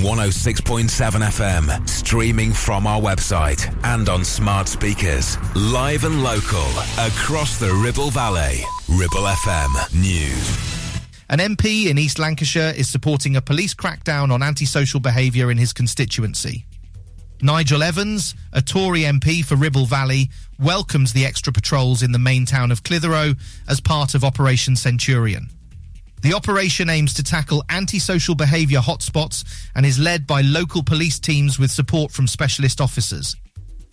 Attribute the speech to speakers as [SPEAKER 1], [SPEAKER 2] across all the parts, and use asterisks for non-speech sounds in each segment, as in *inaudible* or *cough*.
[SPEAKER 1] 106.7 FM, streaming from our website and on smart speakers. Live and local, across the Ribble Valley. Ribble FM News.
[SPEAKER 2] An MP in East Lancashire is supporting a police crackdown on antisocial behaviour in his constituency. Nigel Evans, a Tory MP for Ribble Valley, welcomes the extra patrols in the main town of Clitheroe as part of Operation Centurion. The operation aims to tackle antisocial behaviour hotspots and is led by local police teams with support from specialist officers.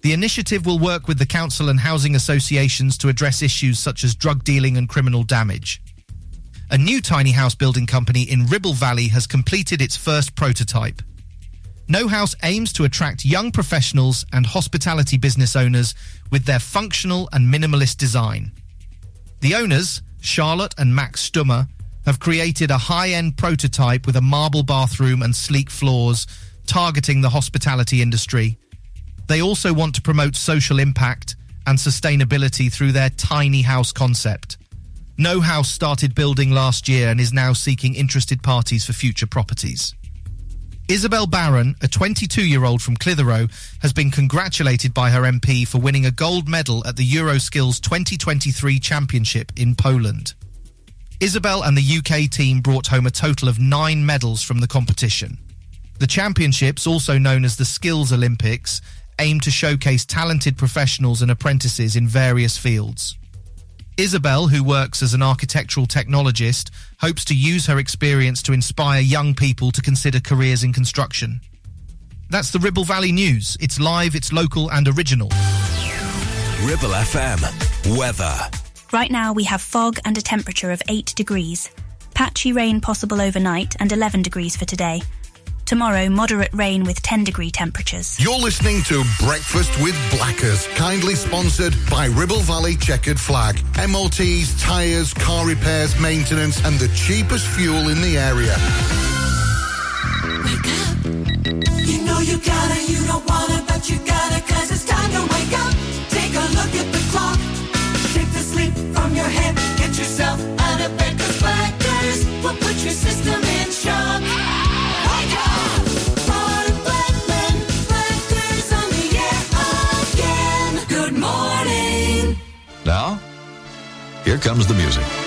[SPEAKER 2] The initiative will work with the council and housing associations to address issues such as drug dealing and criminal damage. A new tiny house building company in Ribble Valley has completed its first prototype. No House aims to attract young professionals and hospitality business owners with their functional and minimalist design. The owners, Charlotte and Max Stummer, have created a high-end prototype with a marble bathroom and sleek floors, targeting the hospitality industry. They also want to promote social impact and sustainability through their tiny house concept. No House started building last year and is now seeking interested parties for future properties. Isabel Barron, a 22-year-old from Clitheroe, has been congratulated by her MP for winning a gold medal at the Euroskills 2023 Championship in Poland. Isabel and the UK team brought home a total of nine medals from the competition. The championships, also known as the Skills Olympics, aim to showcase talented professionals and apprentices in various fields. Isabel, who works as an architectural technologist, hopes to use her experience to inspire young people to consider careers in construction. That's the Ribble Valley News. It's live, it's local and original.
[SPEAKER 1] Ribble FM. Weather.
[SPEAKER 3] Right now we have fog and a temperature of 8 degrees. Patchy rain possible overnight and 11 degrees for today. Tomorrow, moderate rain with 10 degree temperatures.
[SPEAKER 4] You're listening to Breakfast with Blackers, kindly sponsored by Ribble Valley Chequered Flag. MOTs, tyres, car repairs, maintenance, and the cheapest fuel in the area.
[SPEAKER 5] Wake up. You know you gotta, you don't wanna, but you gotta, cause it's time to wake up. Take a look at the clock. Your head. Get yourself out of bed, cause will put your system in shock. Good morning.
[SPEAKER 6] Now, here comes the music.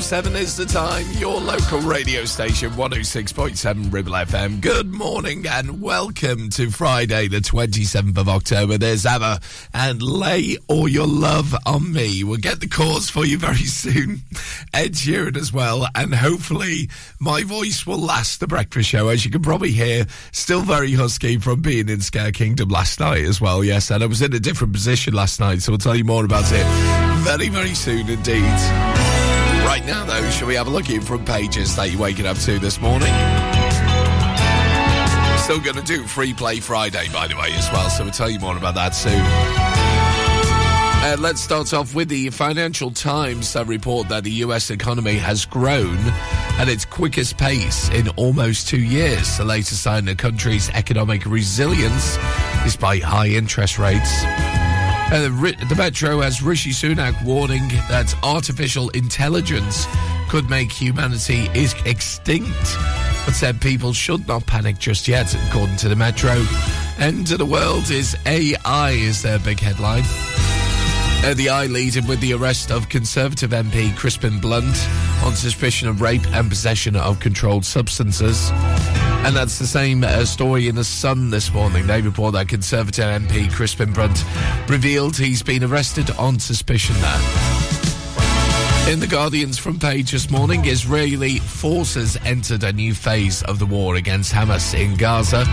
[SPEAKER 7] 7.07 is the time. Your local radio station, 106.7 Ribble FM. Good morning and welcome to Friday, the 27th of October. There's Abba and Lay All Your Love on Me. We'll get the cause for you very *laughs* soon. Ed Sheeran as well. And hopefully my voice will last the breakfast show. As you can probably hear, still very husky from being in Scare Kingdom last night as well. Yes, and I was in a different position last night, so we'll tell you more about it very, very soon indeed. Right now, though, shall we have a look at front pages that you're waking up to this morning? Still going to do Free Play Friday, by the way, as well, so we'll tell you more about that soon. Uh, let's start off with the Financial Times that report that the US economy has grown at its quickest pace in almost two years, the latest sign of the country's economic resilience despite high interest rates. Uh, the, Metro has Rishi Sunak warning that artificial intelligence could make humanity is extinct, but said people should not panic just yet, according to the Metro. End of the world is AI, is their big headline. Uh, the eye leading with the arrest of Conservative MP Crispin Blunt on suspicion of rape and possession of controlled substances. And that's the same uh, story in The Sun this morning. They report that Conservative MP Crispin Blunt revealed he's been arrested on suspicion there. In The Guardian's front page this morning, Israeli forces entered a new phase of the war against Hamas in Gaza,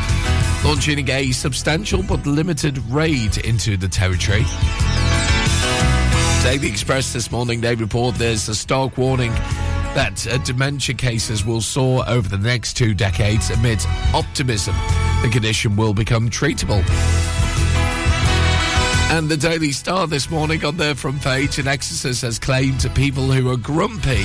[SPEAKER 7] launching a substantial but limited raid into the territory. Daily Express this morning, they report there's a stark warning that uh, dementia cases will soar over the next two decades amid optimism the condition will become treatable. And the Daily Star this morning on their front page, an exorcist has claimed to people who are grumpy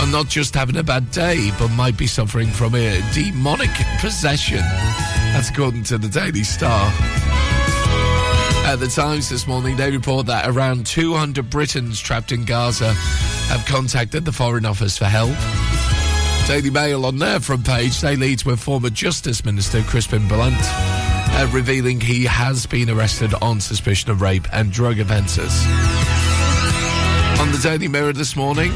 [SPEAKER 7] are not just having a bad day, but might be suffering from a demonic possession. That's according to the Daily Star. At the Times this morning, they report that around 200 Britons trapped in Gaza have contacted the Foreign Office for help. Daily Mail on their front page, they lead with former Justice Minister Crispin Blunt, uh, revealing he has been arrested on suspicion of rape and drug offences. On the Daily Mirror this morning,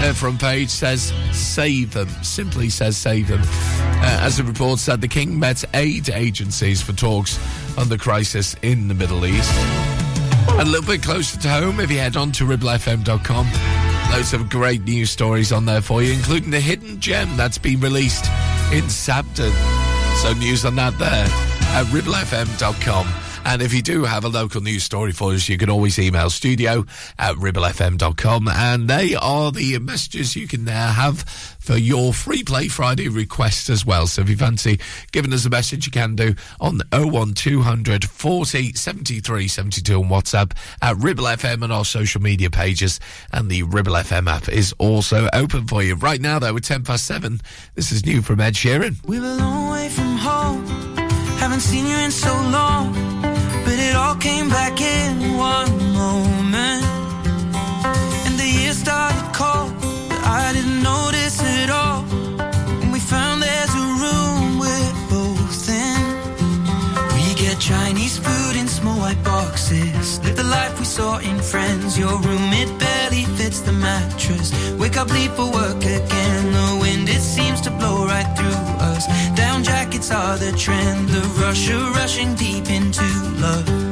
[SPEAKER 7] their front page says, save them. Simply says, save them. Uh, as the report said, the King met aid agencies for talks on the crisis in the Middle East. A little bit closer to home, if you head on to ribblefm.com, loads of great news stories on there for you, including the hidden gem that's been released in Sabden. So news on that there at ribblefm.com. And if you do have a local news story for us, you can always email studio at ribblefm.com. And they are the messages you can have for your free play Friday request as well. So if you fancy giving us a message, you can do on 01200 40 73 72 on WhatsApp at Ribble FM and our social media pages. And the Ribble FM app is also open for you. Right now, though, at 10 past 7, this is new from Ed Sheeran.
[SPEAKER 5] We were a long way from home, haven't seen you in so long, it all came back in one moment. And the year started cold, but I didn't notice it all. And we found there's a room we're both in. We get Chinese food in small white boxes, live the life we saw in Friends. Your room, it barely fits the mattress. Wake up, leave for work again. The wind, it seems to blow right through us. Down jackets are the trend. The rush of rushing deep into love.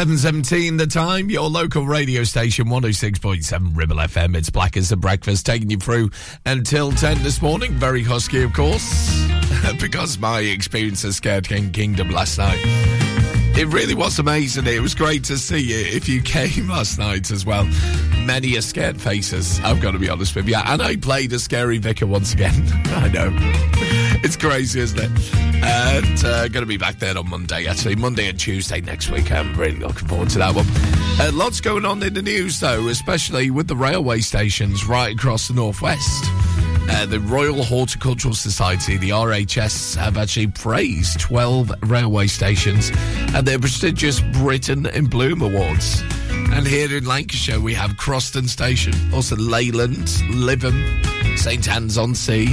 [SPEAKER 7] 7.17 the time, your local radio station 106.7 Ribble FM. It's Black as the Breakfast taking you through until 10 this morning. Very husky, of course, *laughs* because my experience has Scared King Kingdom last night. It really was amazing. It was great to see you if you *laughs* came last night as well. Many are scared faces, I've got to be honest with you. And I played a scary vicar once again. *laughs* I know. *laughs* It's crazy, isn't it? And uh, going to be back there on Monday, actually. Monday and Tuesday next week. I'm really looking forward to that one. Uh, lots going on in the news, though, especially with the railway stations right across the northwest. Uh, the Royal Horticultural Society, the RHS, have actually praised 12 railway stations at their prestigious Britain in Bloom Awards. And here in Lancashire, we have Croston Station, also Leyland, Lytham, St Anne's on Sea.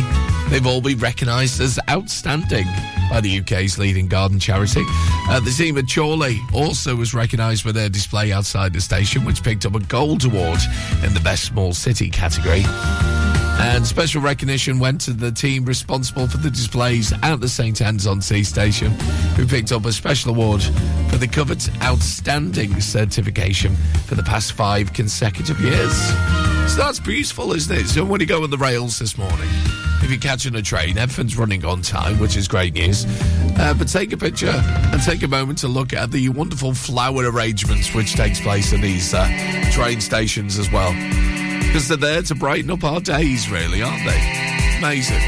[SPEAKER 7] They've all been recognised as outstanding by the UK's leading garden charity. Uh, the team at Chorley also was recognised for their display outside the station, which picked up a gold award in the Best Small City category. And special recognition went to the team responsible for the displays at the St Anne's on Sea station, who picked up a special award for the covered outstanding certification for the past five consecutive years. So that's beautiful, isn't it? So when you go on the rails this morning, if you're catching a train, everything's running on time, which is great news. Uh, but take a picture and take a moment to look at the wonderful flower arrangements which takes place in these uh, train stations as well because they're there to brighten up our days, really, aren't they? Amazing.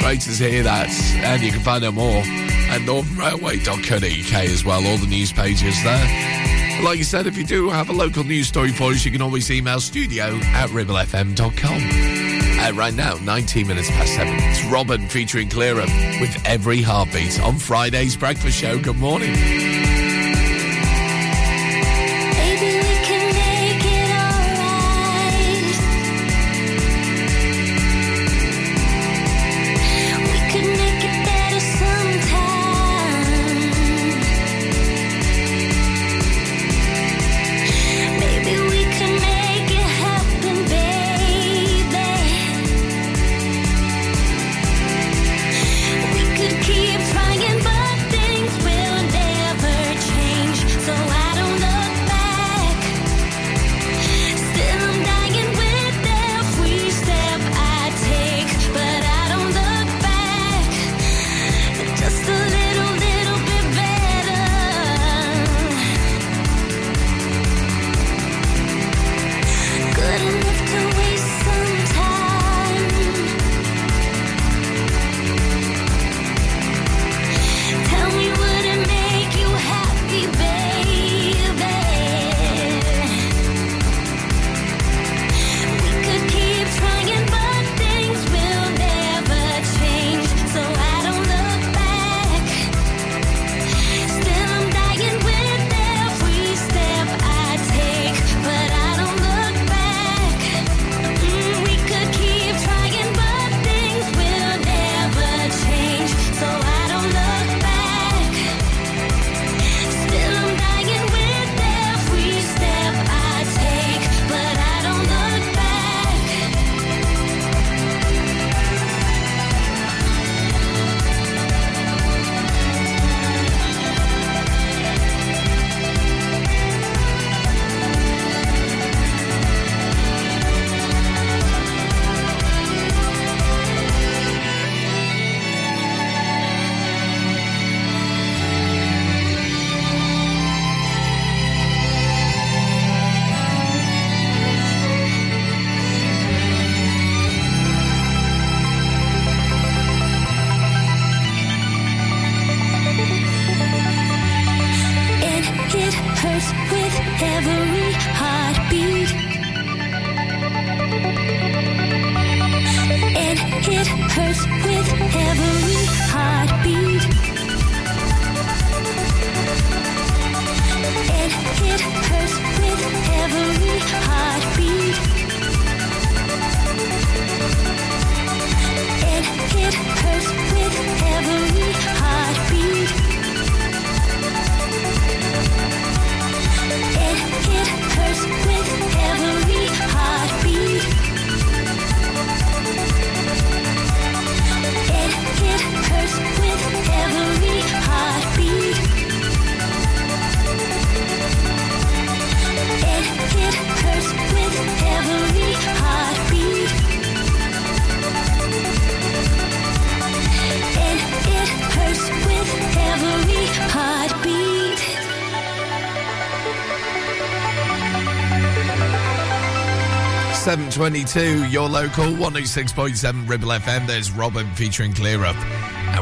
[SPEAKER 7] Great to hear that. And you can find out more at northernrailway.co.uk as well, all the news pages there. Like you said, if you do have a local news story for us, you can always email studio at ribblefm.com. Uh, right now, 19 minutes past 7. It's Robyn featuring Kleerup with Every Heartbeat on Friday's Breakfast Show. Good morning. 722, your local 106.7 Ribble FM. There's Robyn featuring Kleerup.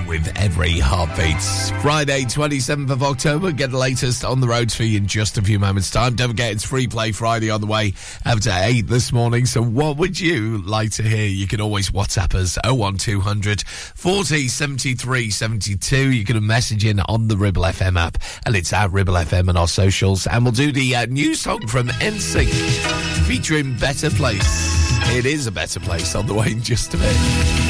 [SPEAKER 7] With every heartbeat. Friday, 27th of October. Get the latest on the roads for you in just a few moments' time. Don't forget, it's Free Play Friday on the way after 8 this morning. So, what would you like to hear? You can always WhatsApp us 01200 40 73 72. You can message in on the Ribble FM app, and it's at Ribble FM and our socials. And we'll do the uh, new song from NSYNC featuring Better Place. It is a better place on the way in just a bit.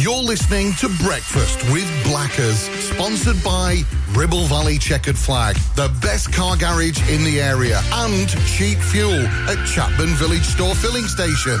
[SPEAKER 4] You're listening to Breakfast with Blackers, sponsored by Ribble Valley Chequered Flag, the best car garage in the area, and cheap fuel at Chatburn Village Store Filling Station.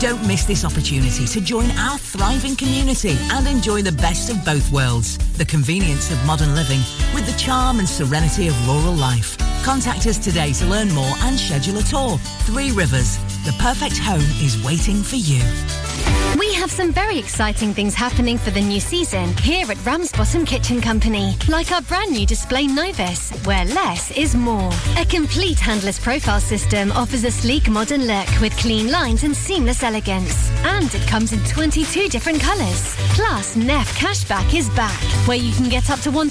[SPEAKER 8] Don't miss this opportunity to join our thriving community and enjoy the best of both worlds. The convenience of modern living with the charm and serenity of rural life. Contact us today to learn more and schedule a tour. Three Rivers, the perfect home is waiting for you.
[SPEAKER 9] We have some very exciting things happening for the new season here at Ramsbottom Kitchen Company, like our brand new display Novus, where less is more. A complete handless profile system offers a sleek modern look with clean lines and seamless elegance. And it comes in 22 different colours. Plus, Neff Cashback is back, where you can get up to £1,000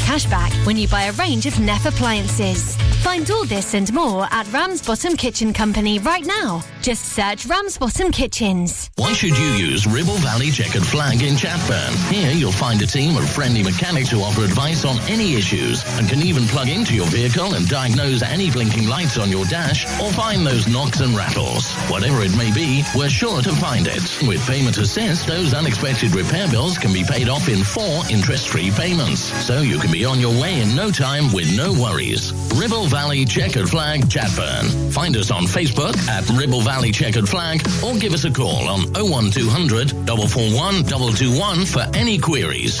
[SPEAKER 9] cashback when you buy a range of Neff appliances. Find all this and more at Ramsbottom Kitchen Company right now. Just search Ramsbottom Kitchens.
[SPEAKER 10] Why should you use Ribble Valley Chequered Flag in Chatburn? Here you'll find a team of friendly mechanics who offer advice on any issues and can even plug into your vehicle and diagnose any blinking lights on your dash or find those knocks and rattles. Whatever it may be, we're sure to find it. With Payment Assist, those unexpected repair bills can be paid off in four interest-free payments. So you can be on your way in no time with no worries. Ribble Valley Chequered Flag Chatburn. Find us on Facebook at Ribble Valley Chequered Flag or give us a call on 01200 441 221 for any queries.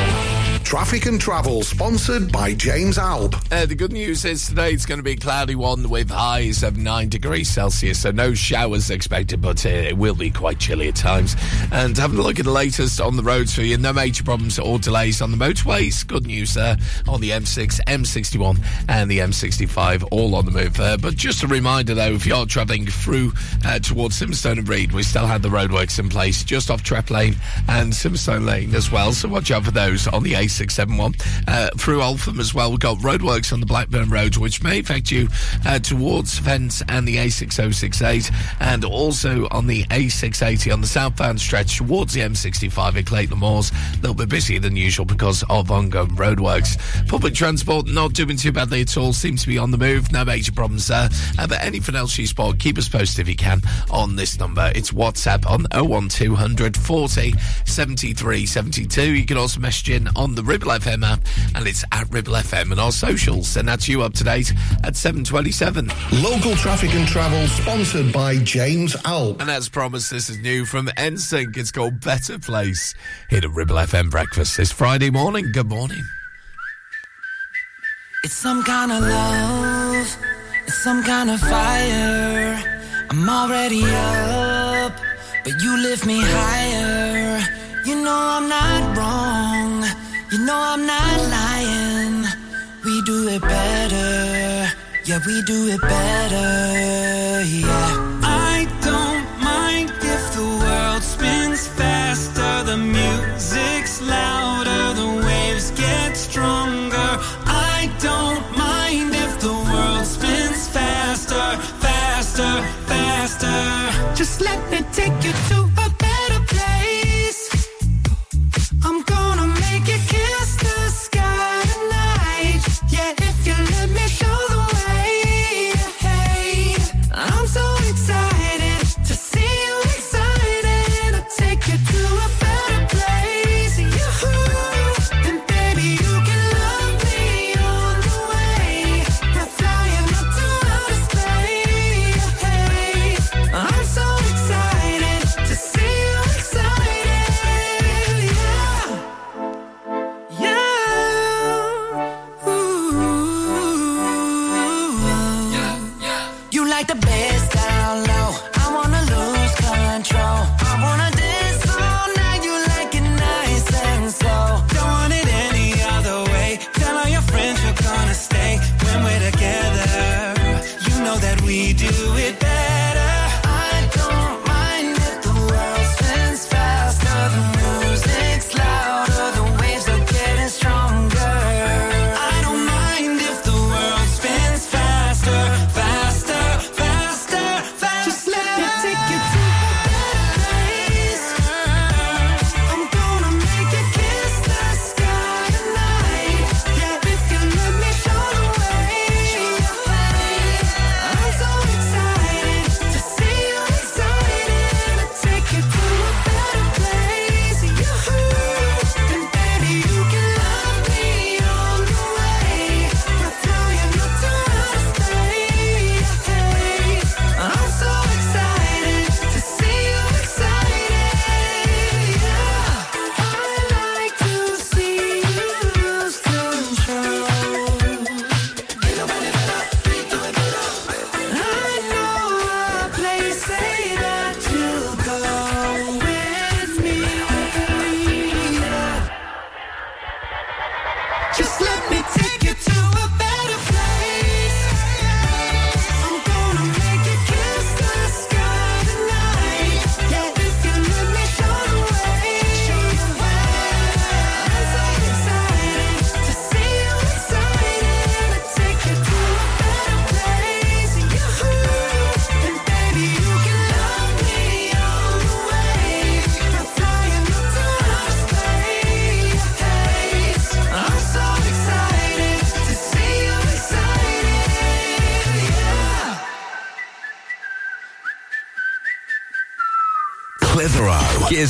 [SPEAKER 4] Traffic and travel, sponsored by James Alb.
[SPEAKER 7] Uh, the good news is today it's going to be a cloudy one with highs of 9 degrees Celsius, so no showers expected, but uh, it will be quite chilly at times. And having a look at the latest on the roads for you, no major problems or delays on the motorways. Good news there on the M6, M61, and the M65, all on the move. Uh, but just a reminder though, if you're travelling through uh, towards Simonstone and Read, we still have the roadworks in place just off Trapp Lane and Simonstone Lane as well, so watch out for those on the A671. Uh, through Altham as well, we've got roadworks on the Blackburn Road, which may affect you uh, towards Fence and the A6068, and also on the A680 on the southbound stretch towards the M65 at Clayton Moors. Little bit busier than usual because of ongoing roadworks. Public transport not doing too badly at all, seems to be on the move, no major problems there. Uh, but anything else you spot, keep us posted if you can on this number. It's WhatsApp on 01200 40 73 72. You can also message in on the Ribble FM app, uh, and it's at Ribble FM and our socials. And that's you up to date at 727.
[SPEAKER 4] Local traffic and travel, sponsored by James Alb.
[SPEAKER 7] And as promised, this is new from NSYNC. It's called Better Place. Here at Ribble FM Breakfast this Friday morning. Good morning.
[SPEAKER 11] It's some kind of love, it's some kind of fire. I'm already up, but you lift me higher. You know I'm not wrong, you know I'm not lying. We do it better. Yeah, we do it better. Yeah. I don't mind if the world spins faster, the music's louder, the waves get stronger. I don't mind if the world spins faster, faster, faster. Just let me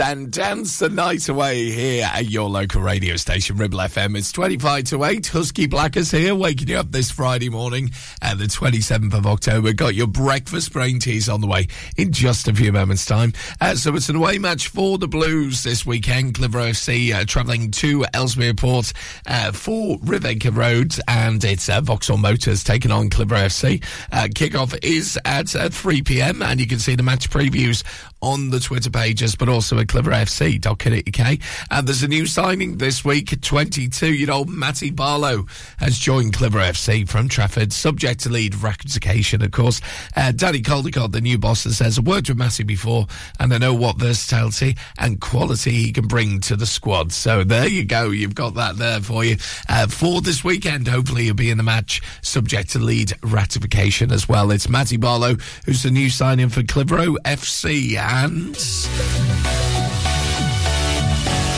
[SPEAKER 12] And dance the night away
[SPEAKER 7] here at your local radio station, Ribble FM. It's 25 to 8. Husky Blackers here, waking you up this Friday morning at the 27th of October. Got your breakfast brain teas on the way in just a few moments' time. Uh, so it's an away match for the Blues this weekend. Clitheroe FC uh, travelling to Ellesmere Port uh, for Rivacre Road, and it's uh, Vauxhall Motors taking on Clitheroe FC. Uh, kickoff is at uh, 3 pm, and you can see the match previews on the Twitter pages, but also at clitheroefc.co.uk. And there's a new signing this week. 22 year old Matty Barlow has joined Clitheroe FC from Trafford, subject to lead ratification, of course. Uh, Danny Caldecott, the new boss, says, I worked with Matty before, and I know what versatility and quality he can bring to the squad. So there you go. You've got that there for you. Uh, for this weekend, hopefully you'll be in the match, subject to lead ratification as well. It's Matty Barlow, who's the new signing for Clitheroe FC. And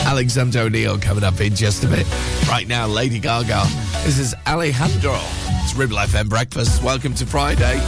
[SPEAKER 7] Alexander O'Neill coming up in just a bit. Right now, Lady Gaga. This is Alejandro. It's Ribble FM Breakfast. Welcome to Friday.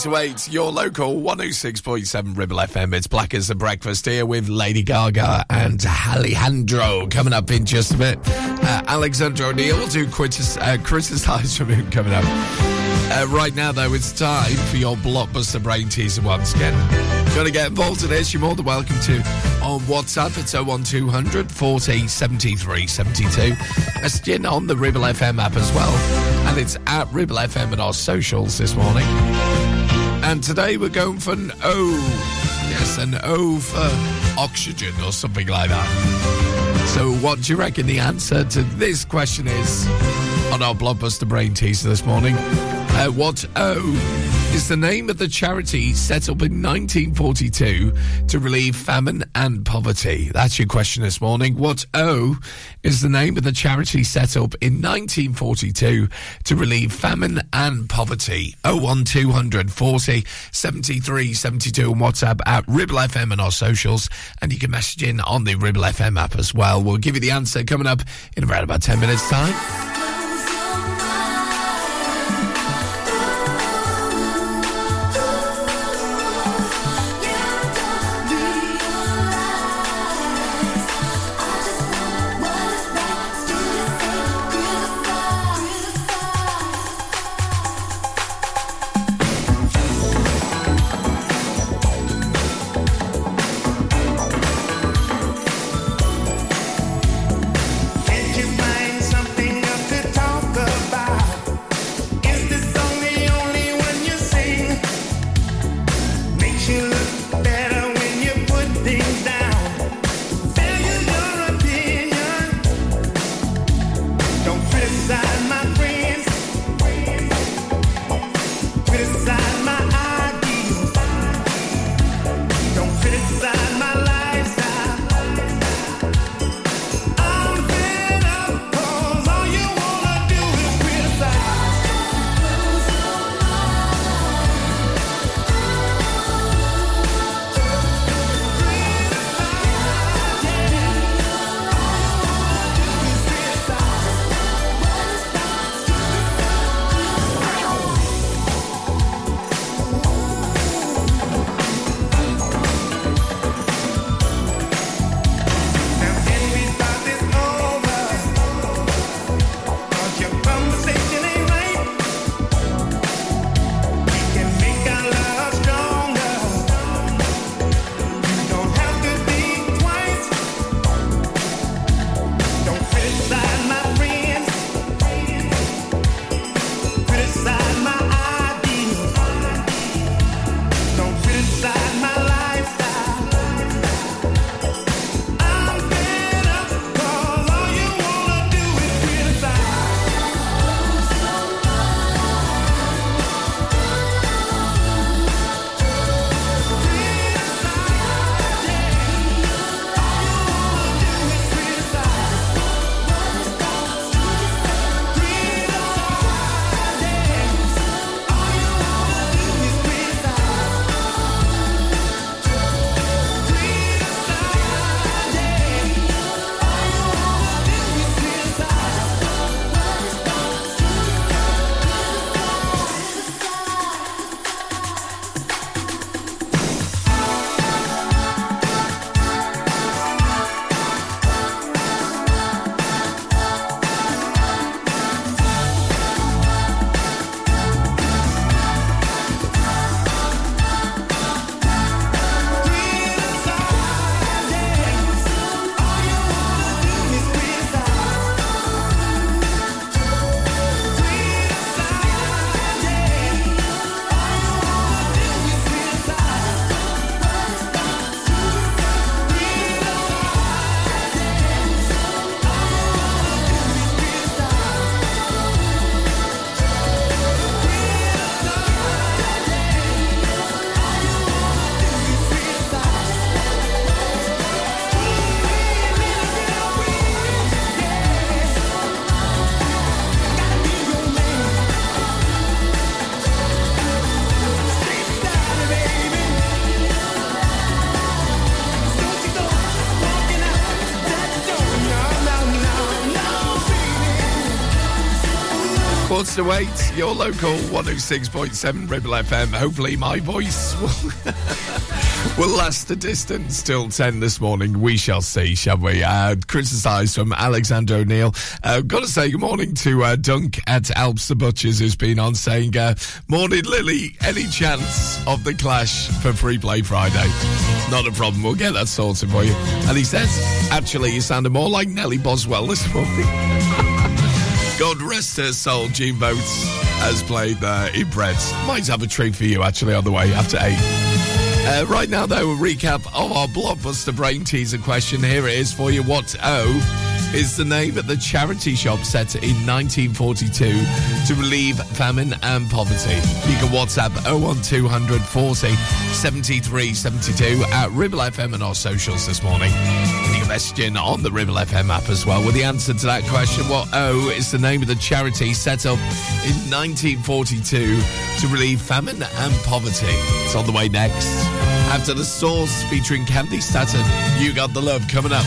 [SPEAKER 7] To 8, your local 106.7 Ribble FM. It's Black as the Breakfast here with Lady Gaga and Alejandro coming up in just a bit. Uh, Alexander O'Neill will do critis- uh, criticise from him *laughs* coming up. Uh, right now, though, it's time for your blockbuster brain teaser once again. Going to get involved in this, you're more than welcome to on WhatsApp. It's 01200 40 73 72. Message on the Ribble FM app as well. And it's at Ribble FM and our socials this morning. And today we're going for an O. Yes, an O for oxygen or something like that. So, what do you reckon the answer to this question is on our Blockbuster Brain Teaser this morning? Uh, what O is the name of the charity set up in 1942 to relieve famine and poverty? That's your question this morning. What O is the name of the charity set up in 1942 to relieve famine and poverty? 01200 40 73 72 on WhatsApp at Ribble FM and our socials. And you can message in on the Ribble FM app as well. We'll give you the answer coming up in around about 10 minutes' time. Quarter to eight, your local 106.7 Ribble FM. Hopefully, my voice will, *laughs* will last the distance till 10 this morning. We shall see, shall we? Uh, criticised from Alexander O'Neill. Uh, got to say good morning to uh, Dunk at Alps the Butchers, who's been on saying, uh, Morning, Lily. Any chance of the clash for Free Play Friday? Not a problem. We'll get that sorted for you. And he says, Actually, you sounded more like Nellie Boswell this morning. *laughs* God rest her soul, Jean Boht has played in Breads. Might have a treat for you actually on the way after eight. Uh, right now, though, a recap of our blockbuster brain teaser question. Here it is for you. What O is the name of the charity shop set in 1942 to relieve famine and poverty? You can WhatsApp 01200 40 73 72 at Ribble FM and our socials this morning. In on the Ribble FM app as well with the answer to that question. What oh, O is the name of the charity set up in 1942 to relieve famine and poverty? It's on the way next. After the Source featuring Candi Staton, You Got the Love coming up.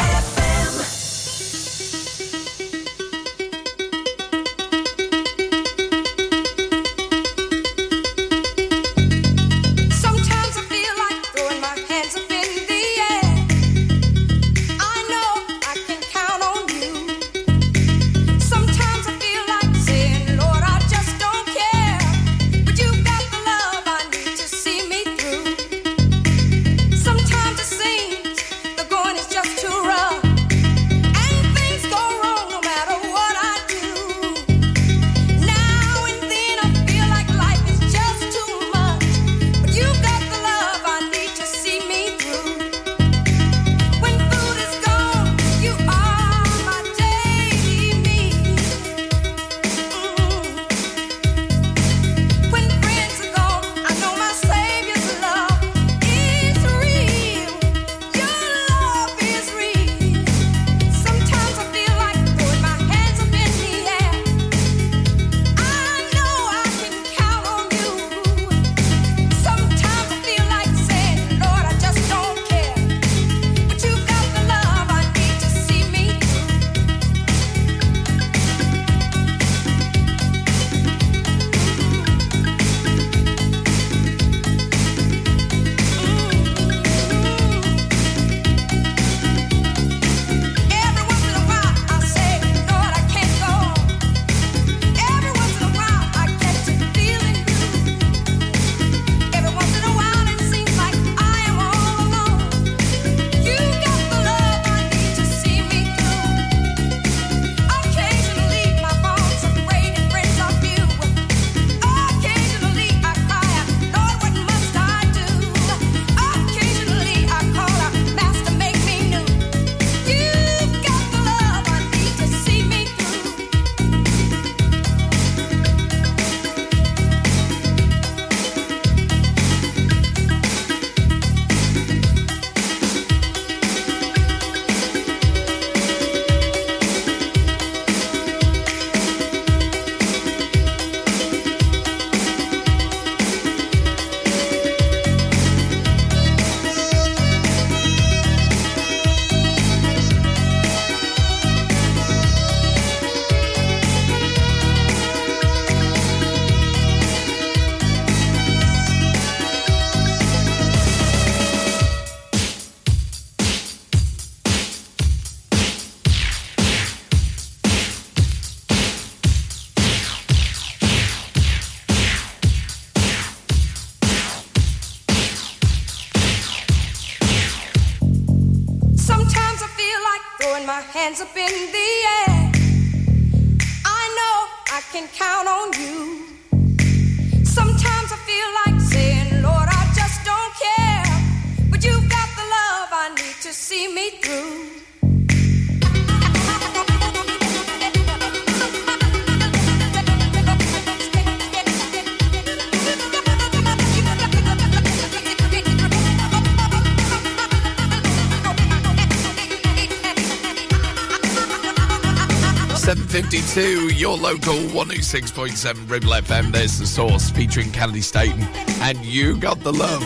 [SPEAKER 7] Your local one hundred six point seven Ribble FM. There's the source featuring Candi Staton, and you got the love.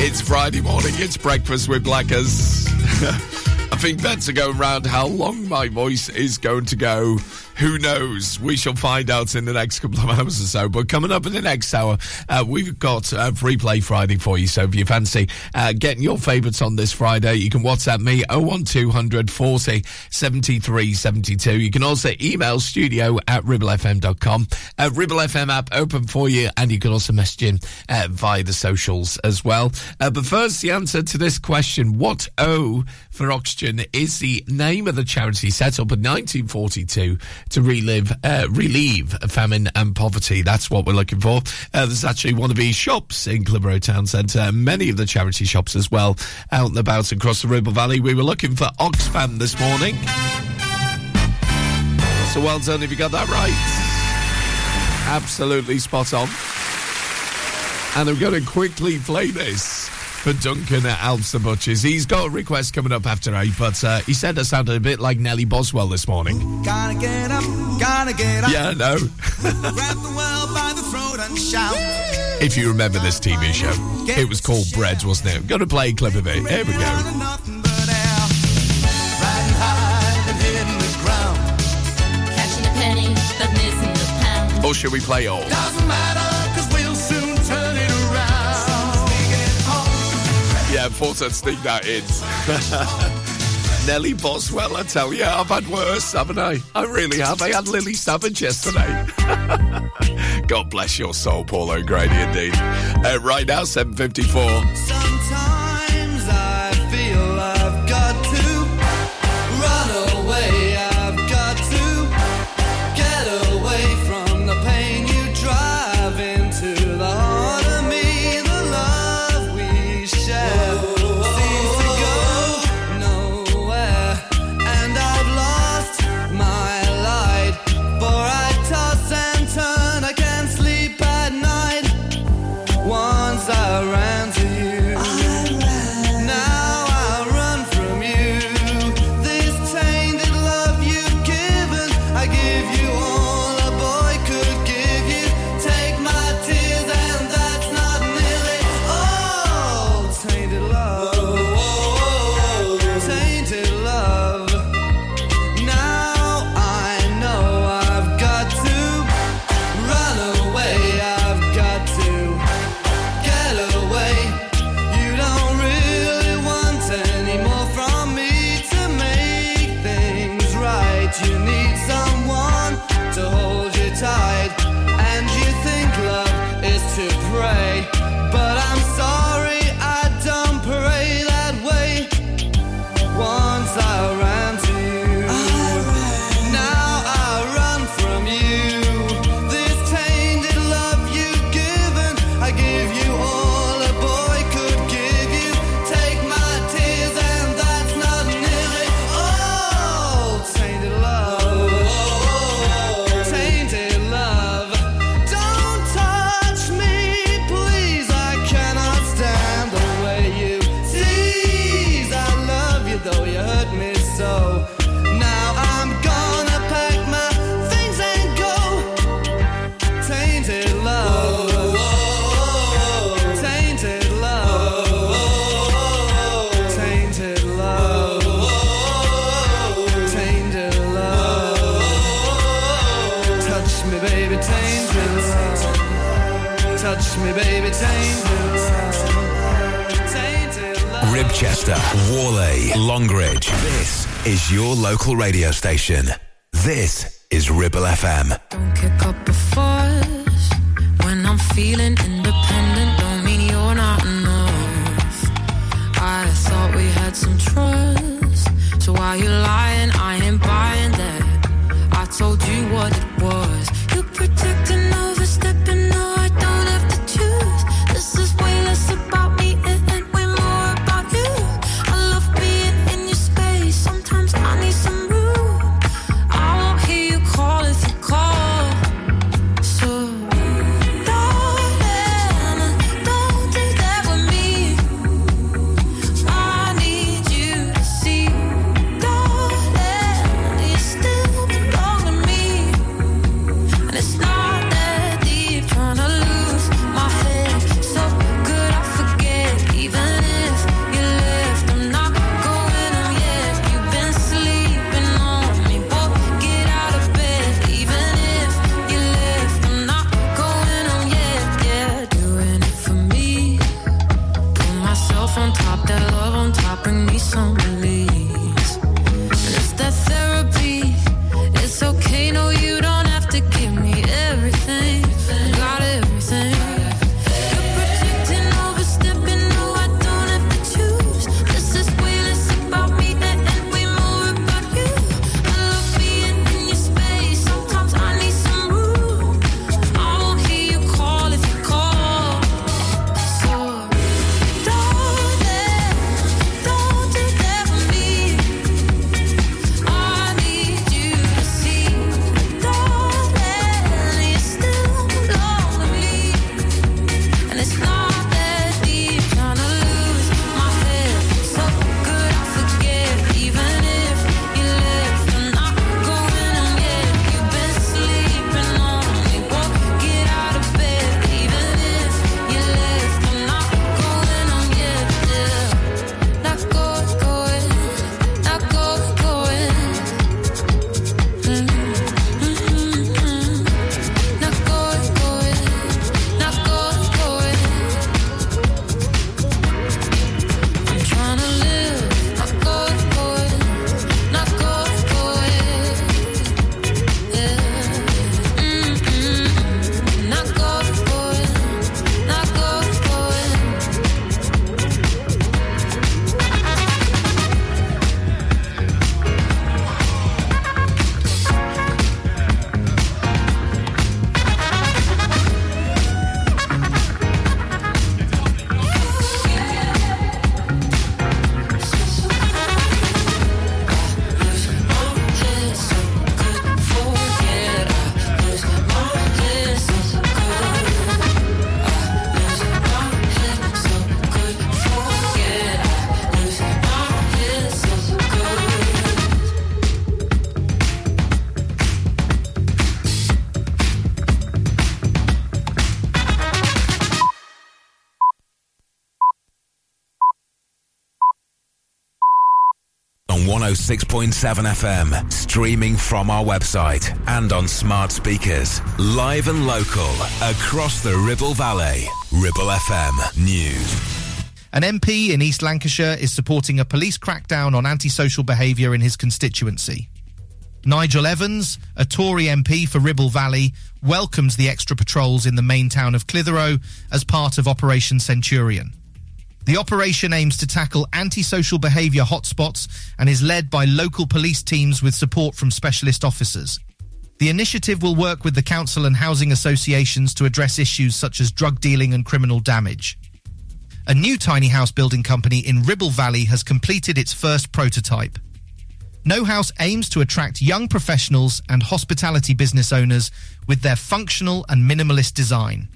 [SPEAKER 7] It's Friday morning. It's breakfast with Blackers. *laughs* I think bets are going round how long my voice is going to go. Who knows? We shall find out in the next couple of hours or so. But coming up in the next hour, uh, we've got uh, Free Play Friday for you. So if you fancy uh, getting your favourites on this Friday, you can WhatsApp me 01200 40 73 72. You can also email studio at ribblefm.com. Uh, Ribble FM app open for you, and you can also message in uh, via the socials as well. Uh, but first, the answer to this question What O for Oxygen is the name of the charity set up in 1942 to relive, uh, relieve famine and poverty. That's what we're looking for. Uh, there's actually one of these shops in Clitheroe Town Centre, many of the charity shops as well, out and about across the Ribble Valley. We were looking for Oxfam this morning. So well done if you got that right. Absolutely spot on. And I'm going to quickly play this for Duncan at Alps the Butchers. He's got a request coming up after eight, but uh, he said I sounded a bit like Nellie Boswell this morning.
[SPEAKER 11] Gotta get up, gotta get up.
[SPEAKER 7] Yeah, no. *laughs*
[SPEAKER 11] Grab the world by the throat and shout.
[SPEAKER 7] If you remember this TV show, it was called Breads, wasn't it? Going to play a clip of it. Here we go.
[SPEAKER 11] Riding high and hitting the ground.
[SPEAKER 13] Catching a penny, but missing.
[SPEAKER 7] Or should we play all? Thought I'd sneak that in. *laughs* Nellie Boswell, I tell you, I've had worse, haven't I? I really have. I had Lily Savage yesterday. *laughs* God bless your soul, Paul O'Grady, indeed. Uh, right now, 7.54.
[SPEAKER 11] Sometimes Touch me, baby, tainted love. Tainted love.
[SPEAKER 14] Ribchester, Whalley, Longridge. This is your local radio station. This is Ribble FM.
[SPEAKER 15] kick up a fuss when I'm feeling independent. Don't mean you're not enough. I thought we had some trust, so why you lying?
[SPEAKER 14] 106.7 FM, streaming from our website and on smart speakers, live and local across the Ribble Valley. Ribble FM News.
[SPEAKER 2] An MP in East Lancashire is supporting a police crackdown on antisocial behaviour in his constituency. Nigel Evans, a Tory MP for Ribble Valley, welcomes the extra patrols in the main town of Clitheroe as part of Operation Centurion. The operation aims to tackle antisocial behaviour hotspots and is led by local police teams with support from specialist officers. The initiative will work with the council and housing associations to address issues such as drug dealing and criminal damage. A new tiny house building company in Ribble Valley has completed its first prototype. No House aims to attract young professionals and hospitality business owners with their functional and minimalist design.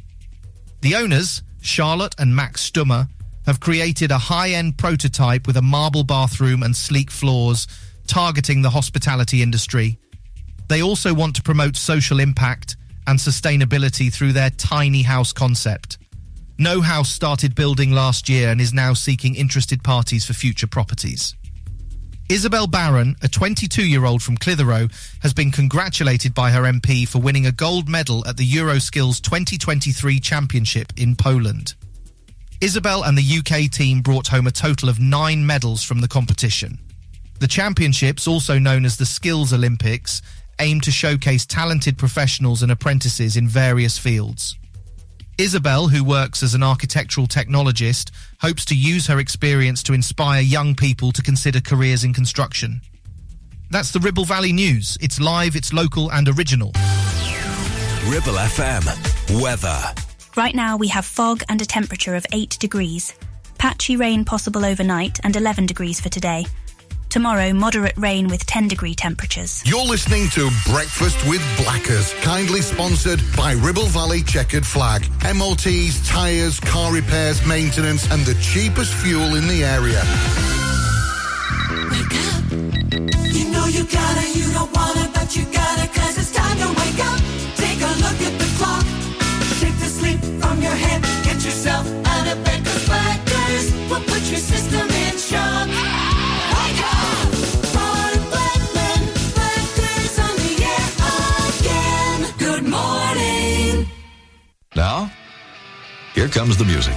[SPEAKER 2] The owners, Charlotte and Max Stummer, have created a high end prototype with a marble bathroom and sleek floors, targeting the hospitality industry. They also want to promote social impact and sustainability through their tiny house concept. No House started building last year and is now seeking interested parties for future properties. Isabel Barron, a 22 year old from Clitheroe, has been congratulated by her MP for winning a gold medal at the Euroskills 2023 Championship in Poland. Isabel and the UK team brought home a total of nine medals from the competition. The championships, also known as the Skills Olympics, aim to showcase talented professionals and apprentices in various fields. Isabel, who works as an architectural technologist, hopes to use her experience to inspire young people to consider careers in construction. That's the Ribble Valley News. It's live, it's local and original.
[SPEAKER 14] Ribble FM. Weather.
[SPEAKER 3] Right now we have fog and a temperature of 8 degrees. Patchy rain possible overnight and 11 degrees for today. Tomorrow, moderate rain with 10 degree temperatures.
[SPEAKER 4] You're listening to Breakfast with Blackers, kindly sponsored by Ribble Valley Chequered Flag. MOTs, tyres, car repairs, maintenance, and the cheapest fuel in the area. Wake up.
[SPEAKER 5] You know you gotta, you don't wanna, but you gotta, cause it's time to wake up. Take a look at the clock. From your head. Get yourself out of bed, cause blackers will put your system in shock. Good morning.
[SPEAKER 6] Now, here comes the music.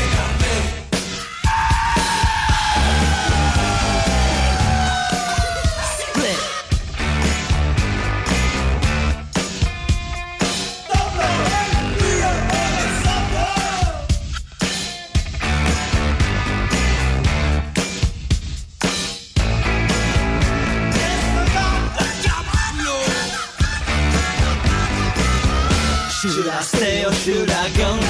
[SPEAKER 16] Should I stay or should I go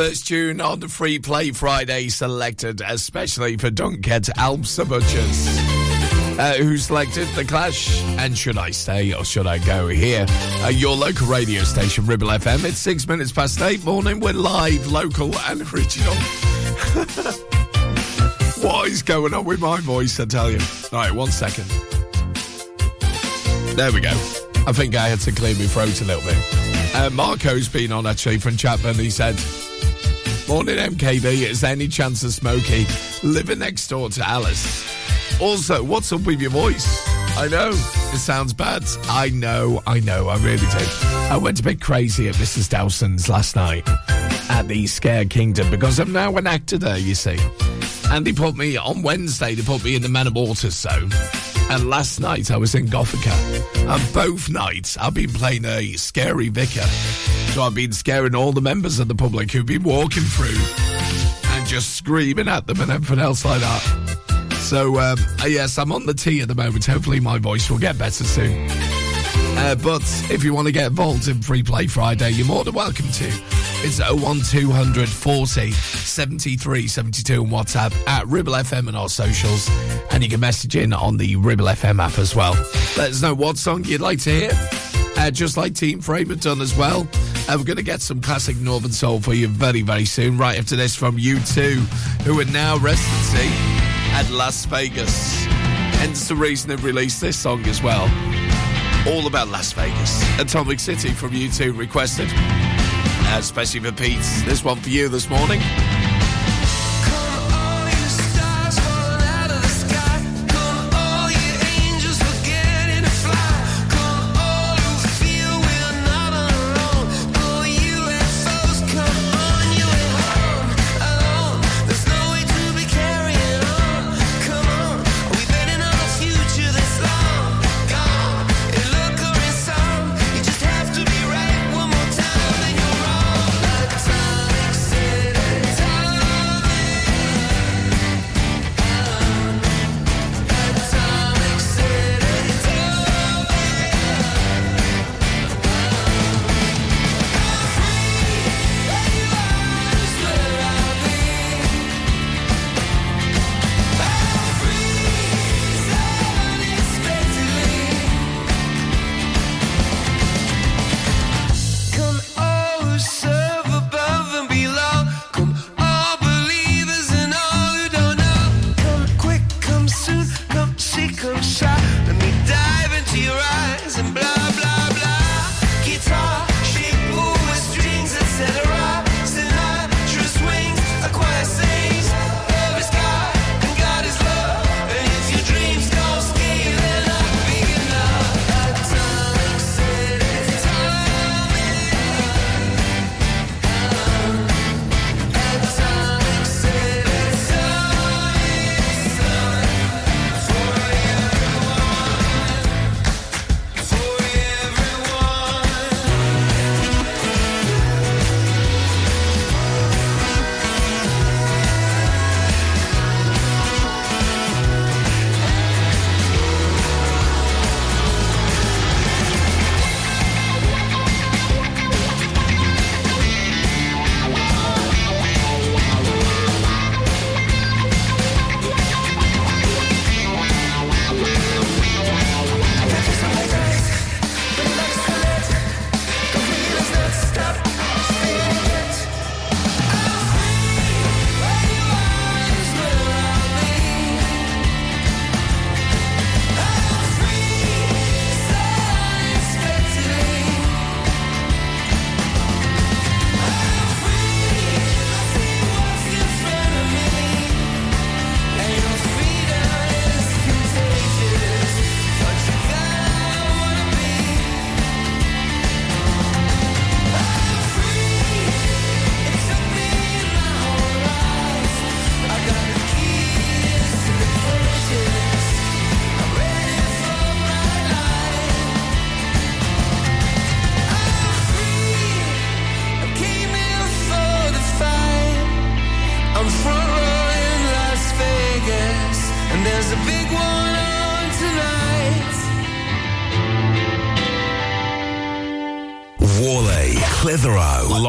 [SPEAKER 7] First tune on the Free Play Friday selected especially for Dunkett Alp Butchers. Uh, who selected The Clash and Should I Stay or Should I Go here? Uh, your local radio station, Ribble FM. It's six minutes past eight morning. We're live, local, and original. *laughs* what is going on with my voice, I tell you? All right, one second. There we go. I think I had to clear my throat a little bit. Uh, Marco's been on actually from Chatburn. He said, Morning MKB, is there any chance of Smokey living next door to Alice? Also, what's up with your voice? I know, it sounds bad. I know, I know, I really do. I went a bit crazy at Mrs. Dowson's last night at the Scare Kingdom because I'm now an actor there, you see. And they put me, on Wednesday, they put me in the Men of Waters zone. And last night I was in Gothica. And both nights I've been playing a scary vicar. So I've been scaring all the members of the public who've been walking through and just screaming at them and everything else like that. So, um, yes, I'm on the tee at the moment. Hopefully, my voice will get better soon. Uh, but if you want to get involved in Free Play Friday, you're more than welcome to. It's 01200 40 73 72 on WhatsApp at Ribble FM and our socials. And you can message in on the Ribble FM app as well. Let us know what song you'd like to hear. Uh, just like Team Frame have done as well. Uh, we're going to get some classic Northern Soul for you very, very soon. Right after this from U2, who are now residency at Las Vegas. Hence the reason they've released this song as well. All about Las Vegas. Atomic City from U2 requested. Uh, especially for Pete. This one for you this morning.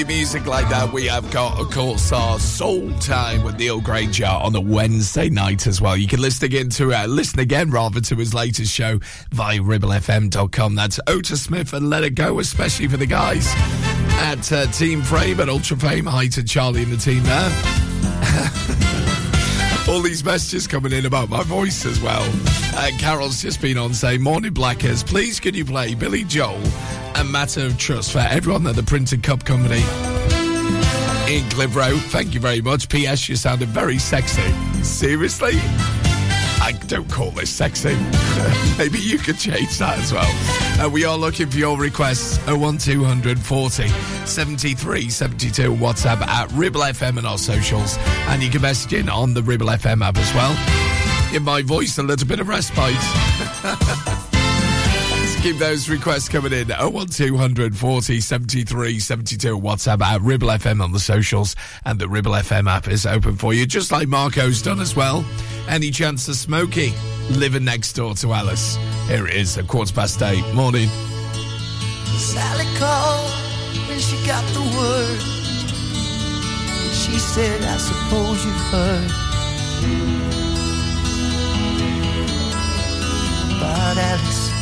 [SPEAKER 7] Your music like that. We have got, of course, our Soul Time with Neil Granger on a Wednesday night as well. You can listen again to uh, listen again rather to his latest show via ribblefm.com. That's Otis Smith and Let It Go, especially for the guys at uh, Team Frame and Ultra Fame. Hi to Charlie and the team there. *laughs* All these messages coming in about my voice as well. Uh, Carol's just been on saying, Morning Blackers, please can you play Billy Joel and Matter of Trust for everyone at the Printed Cup Company in Clitheroe. Thank you very much. P.S. You sounded very sexy. Seriously? I don't call this sexy. *laughs* Maybe you could change that as well. Uh, we are looking for your requests. 01240 73 72 WhatsApp at Ribble FM and our socials. And you can message in on the Ribble FM app as well. Give my voice a little bit of respite. *laughs* Keep those requests coming in. 01240 73 72 WhatsApp at Ribble FM on the socials. And the Ribble FM app is open for you, just like Marco's done as well. Any chance of Smokey living next door to Alice? Here it is, a quarter past eight. Morning.
[SPEAKER 16] Sally called when she got the word. She said, I suppose you've heard about Alice.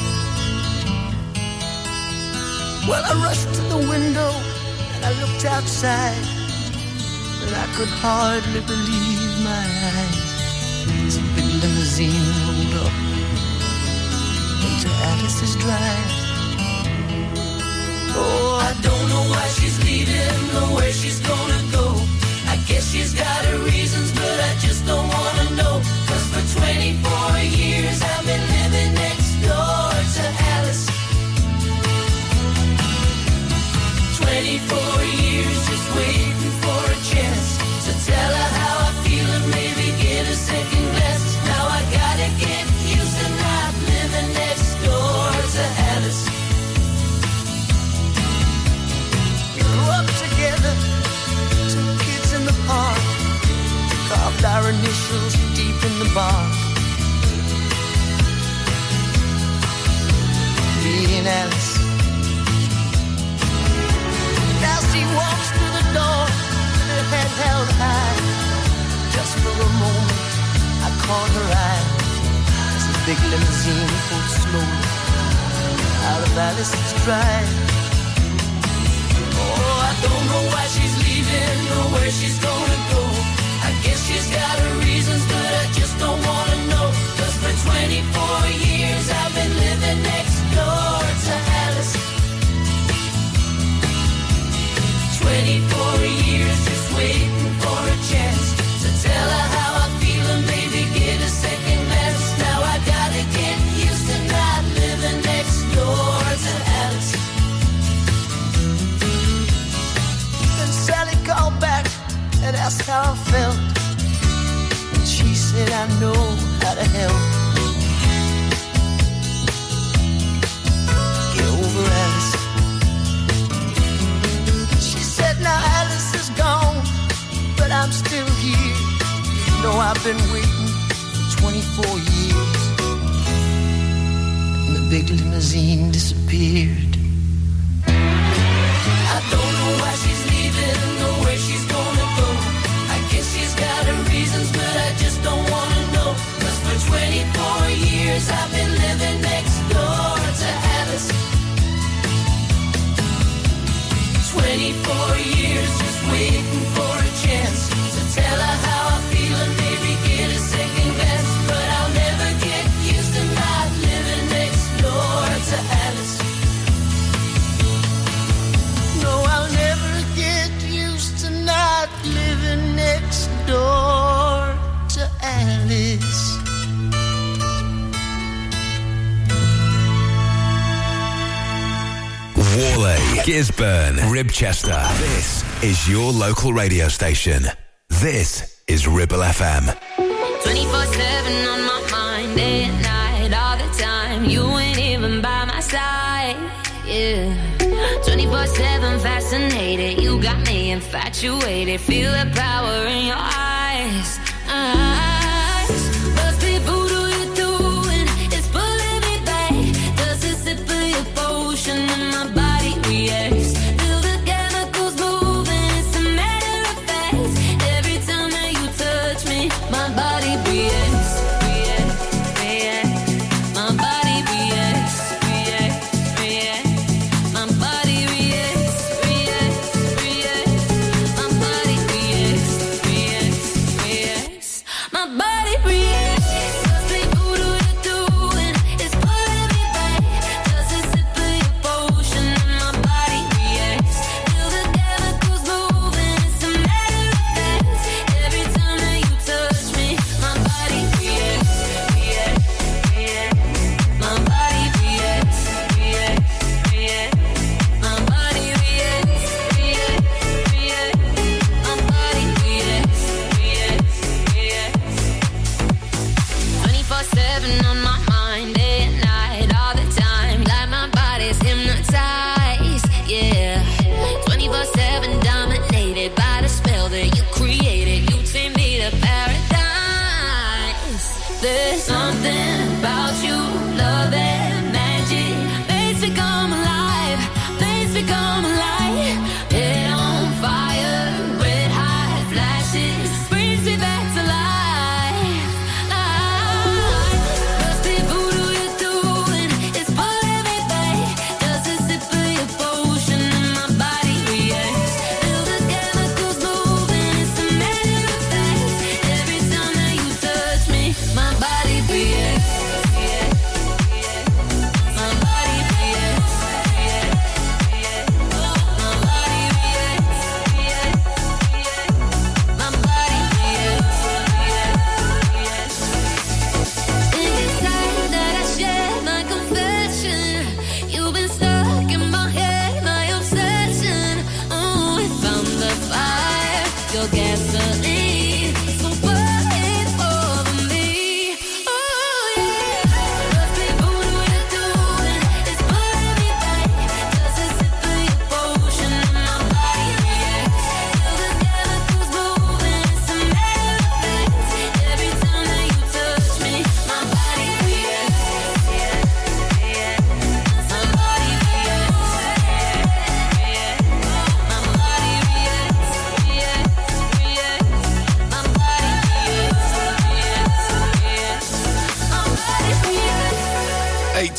[SPEAKER 16] Well, I rushed to the window and I looked outside, but I could hardly believe my eyes. A big limousine rolled up into Alice's drive. Oh, I don't know why she's leaving or where she's gonna go. I guess she's got her reasons, our deep in the bark. And Alice. Now she walks through the door with her head held high. Just for a moment, I caught her eye as the big limousine pulled slowly out of Alice's drive. Oh, I don't know why she's leaving or where she's gonna go. Guess she's got her reasons, but I just don't wanna know. Cause for 24 years I've been living next door to Alice. 24 years just waiting for a chance to tell her how I feel and maybe get a second glance. Now I gotta get used to not living next door to Alice. Then Sally called back and asked how I felt. Said, I know how to help. Get over Alice. She said, now Alice is gone, but I'm still here. You know I've been waiting for 24 years. And the big limousine disappeared. I don't know why she's 24 years I've been living next door to Alice. 24 years just waiting for a chance to tell her how I feel and maybe get a second. But I'll never get used to not living next door to Alice. No, I'll never get used to not living next door
[SPEAKER 1] Gisburn, Ribchester. This is your local radio station. This is Ribble FM.
[SPEAKER 15] 24 7 on my mind, day and night, all the time. You ain't even by my side, yeah. 24 7 fascinated, you got me infatuated. Feel the power in your eyes.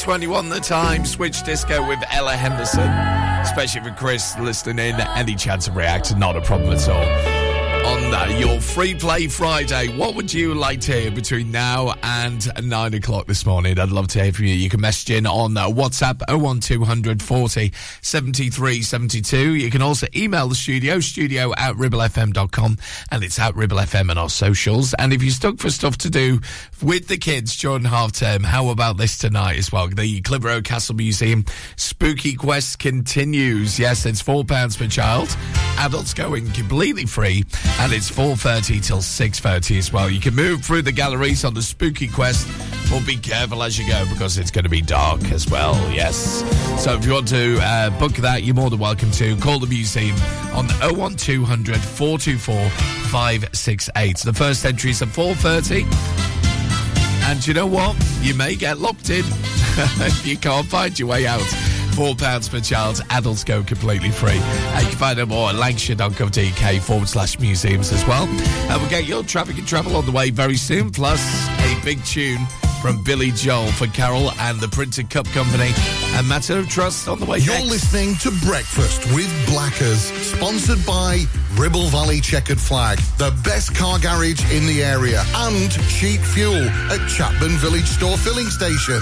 [SPEAKER 15] 21 the
[SPEAKER 17] time.
[SPEAKER 7] Switch disco with Ella Henderson. Especially for Chris listening. Any chance of react, not a problem at all. On your free play Friday, what would you like to hear between now and 9 o'clock this morning? I'd love to hear from you. You can message in on uh, WhatsApp 01200 40 73 72. You can also email the studio, studio at ribblefm.com, and it's at Ribble FM on our socials. And if you're stuck for stuff to do with the kids during half term, how about this tonight as well? The Clitheroe Castle Museum Spooky Quest continues. Yes, it's £4 per child. Adults going completely free, and it's 4.30 till 6.30 as well. You can move through the galleries on the Spooky Quest, but be careful as you go because it's going to be dark as well, yes. So if you want to uh, book that, you're more than welcome to. Call the museum on 01200 424 568. The first entry is at 4.30. And you know what? You may get locked in if *laughs* you can't find your way out. Four pounds per child. Adults go completely free. Uh, you can find out more at lancashire.gov.uk forward slash museums as well. And we'll get your traffic and travel on the way very soon. Plus a big tune from Billy Joel for Carol and the Printed Cup Company. A Matter of Trust on the way
[SPEAKER 4] You're
[SPEAKER 7] next.
[SPEAKER 4] listening to Breakfast with Blackers, sponsored by Ribble Valley Chequered Flag, the best car garage in the area, and cheap fuel at Chatburn Village Store Filling Station.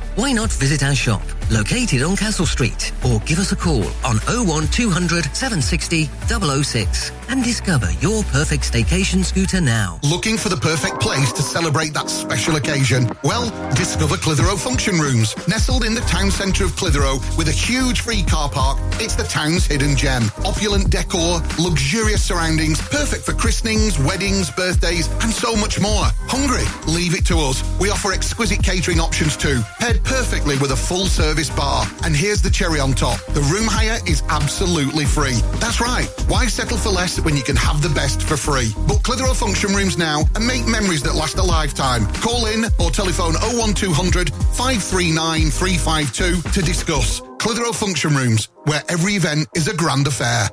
[SPEAKER 18] Why not visit our shop, located on Castle Street, or give us a call on 01200 760 006 and discover your perfect staycation scooter now.
[SPEAKER 4] Looking for the perfect place to celebrate that special occasion? Well, discover Clitheroe Function Rooms. Nestled in the town centre of Clitheroe with a huge free car park, it's the town's hidden gem. Opulent decor, luxurious surroundings, perfect for christenings, weddings, birthdays, and so much more. Hungry? Leave it to us. We offer exquisite catering options too, perfectly with a full service service bar. And here's the cherry on top. The room hire is absolutely free. That's right. Why settle for less when you can have the best for free? Book Clitheroe Function Rooms now and make memories that last a lifetime. Call in or telephone 01200 539 352 to discuss. Clitheroe Function Rooms, where every event is a grand affair.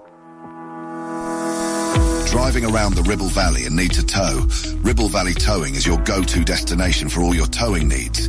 [SPEAKER 19] Driving around the Ribble Valley and need to tow? Ribble Valley Towing is your go-to destination for all your towing needs.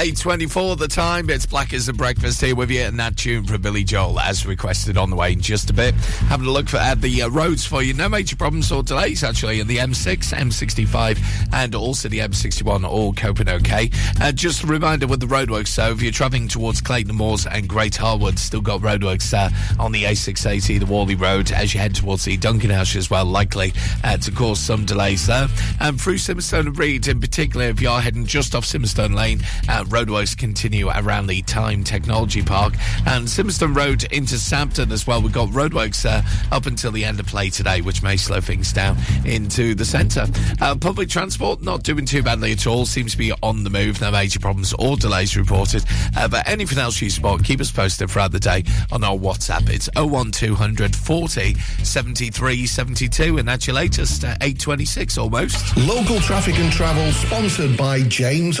[SPEAKER 7] 8.24 the time. It's Black as a Breakfast here with you, and that tune from Billy Joel, as requested on the way in just a bit. Having a look for, at the uh, roads for you. No major problems or delays, actually, in the M6, M65, and also the M61, all coping okay. Uh, just a reminder with the roadworks, so if you're travelling towards Clayton Moors and Great Harwood, still got roadworks uh, on the A680, the Whalley Road, as you head towards the Duncan House as well, likely uh, to cause some delays there. And through Simonstone and Read, in particular, if you are heading just off Simonstone Lane, uh, roadworks continue around the Time Technology Park and Simonstone Road into Sampton as well. We've got roadworks uh, up until the end of play today, which may slow things down into the centre. Uh, public transport not doing too badly at all. Seems to be on the move. No major problems or delays reported. Uh, but anything else you spot, keep us posted throughout the day on our WhatsApp. It's 01200 40 73 72, and that's your latest uh, 826 almost.
[SPEAKER 4] Local traffic and travel, sponsored by James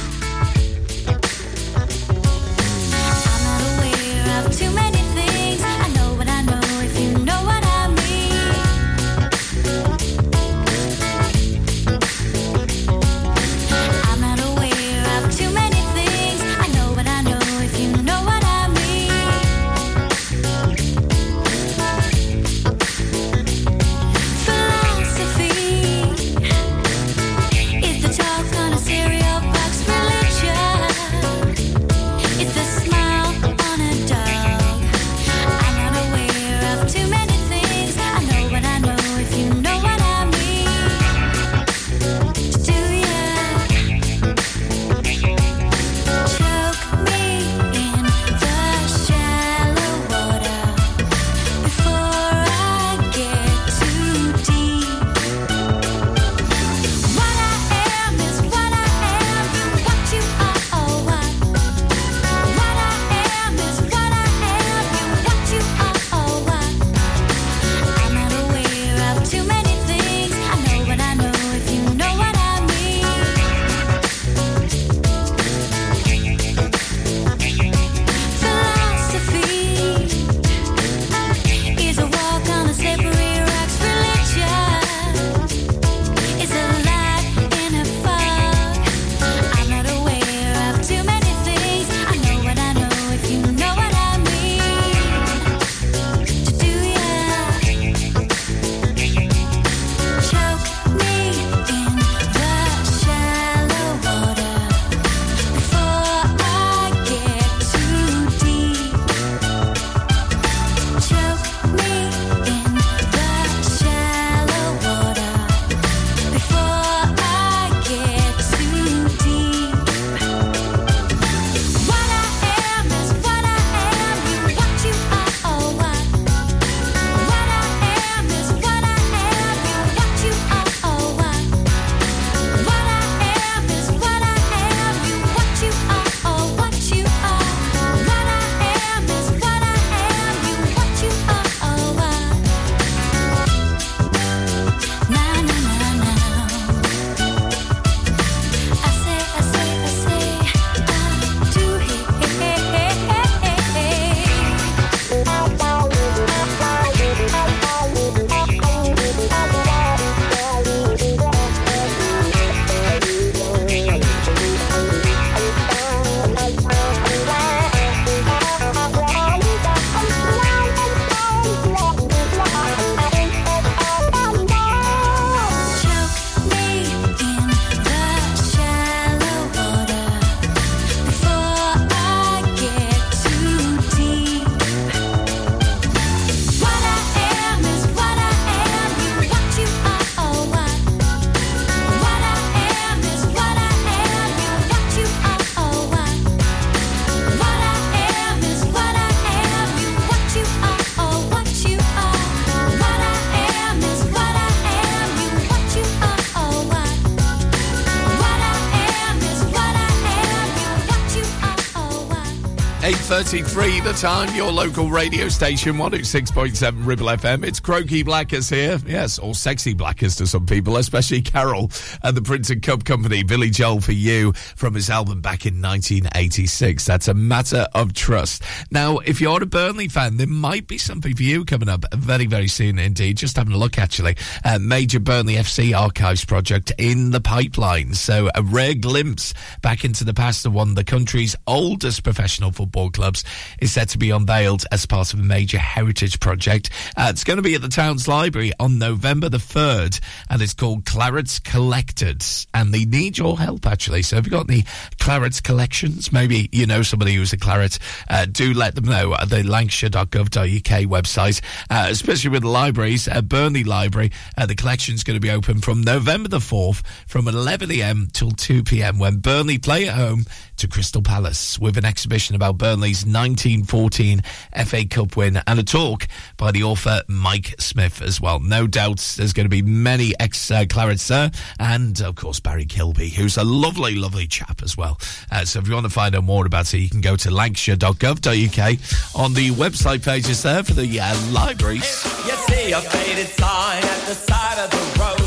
[SPEAKER 7] 8.33 the time, your local radio station, 106.7 Ribble FM. It's Croaky Blackers here. Yes, or Sexy Blackers to some people, especially Carol and the Prince and Cup Company, Billy Joel for You, from his album back in 1986. That's a matter of trust. Now, if you're a Burnley fan, there might be something for you coming up very, very soon indeed. Just having a look, actually. Uh, major Burnley FC archives project in the pipeline. So, a rare glimpse back into the past of one of the country's oldest professional football clubs is set to be unveiled as part of a major heritage project. Uh, it's going to be at the town's library on November the 3rd, and it's called Clarets Collected and they need your help, actually. So if you've got any Claret collections, maybe you know somebody who's a claret, uh, do let them know at the lancashire.gov.uk website, uh, especially with the libraries. Uh, Burnley Library, uh, the collection's going to be open from November the 4th from 11am till 2pm when Burnley play at home to Crystal Palace with an exhibition about Burnley's 1914 FA Cup win and a talk by the author Mike Smith as well. No doubts there's going to be many ex uh, clarets there and, of course, Barry Kilby, who's a lovely, lovely chap as well. Uh, so if you want to find out more about it, you can go to lancashire.gov.uk on the website pages there for the uh, libraries.
[SPEAKER 15] You see a faded sign at the side of the road.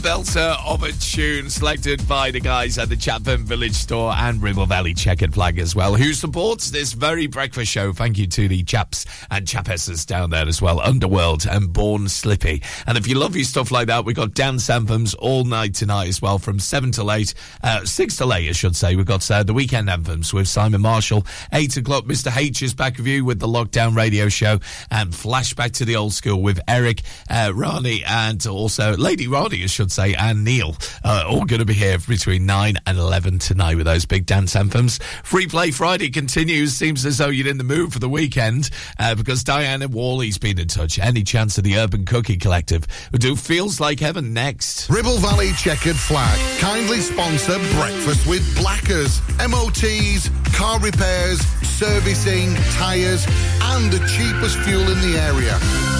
[SPEAKER 15] gebeld a
[SPEAKER 7] tune selected by the guys at the Chatburn Village Store and Ribble Valley Chequered Flag as well, who supports this very breakfast show. Thank you to the chaps and chapesses down there as well, Underworld and Born Slippy. And if you love your stuff like that, we've got dance anthems all night tonight as well, from 7 till 8, uh, 6 till 8, I should say. We've got uh, the weekend anthems with Simon Marshall. 8 o'clock, Mr. H is back with you with the Lockdown Radio Show and flashback to the old school with Eric, uh, Rani, and also Lady Rani, I should say, and Neil. Uh, all going to be here between 9 and 11 tonight with those big dance anthems. Free Play Friday continues. Seems as though you're in the mood for the weekend uh, because Diana Worley's been in touch. Any chance of the Urban Cookie Collective who do Feels Like Heaven next?
[SPEAKER 4] Ribble Valley Chequered Flag kindly sponsor Breakfast with Blackers. MOTs, car repairs, servicing, tyres, and the cheapest fuel in the area.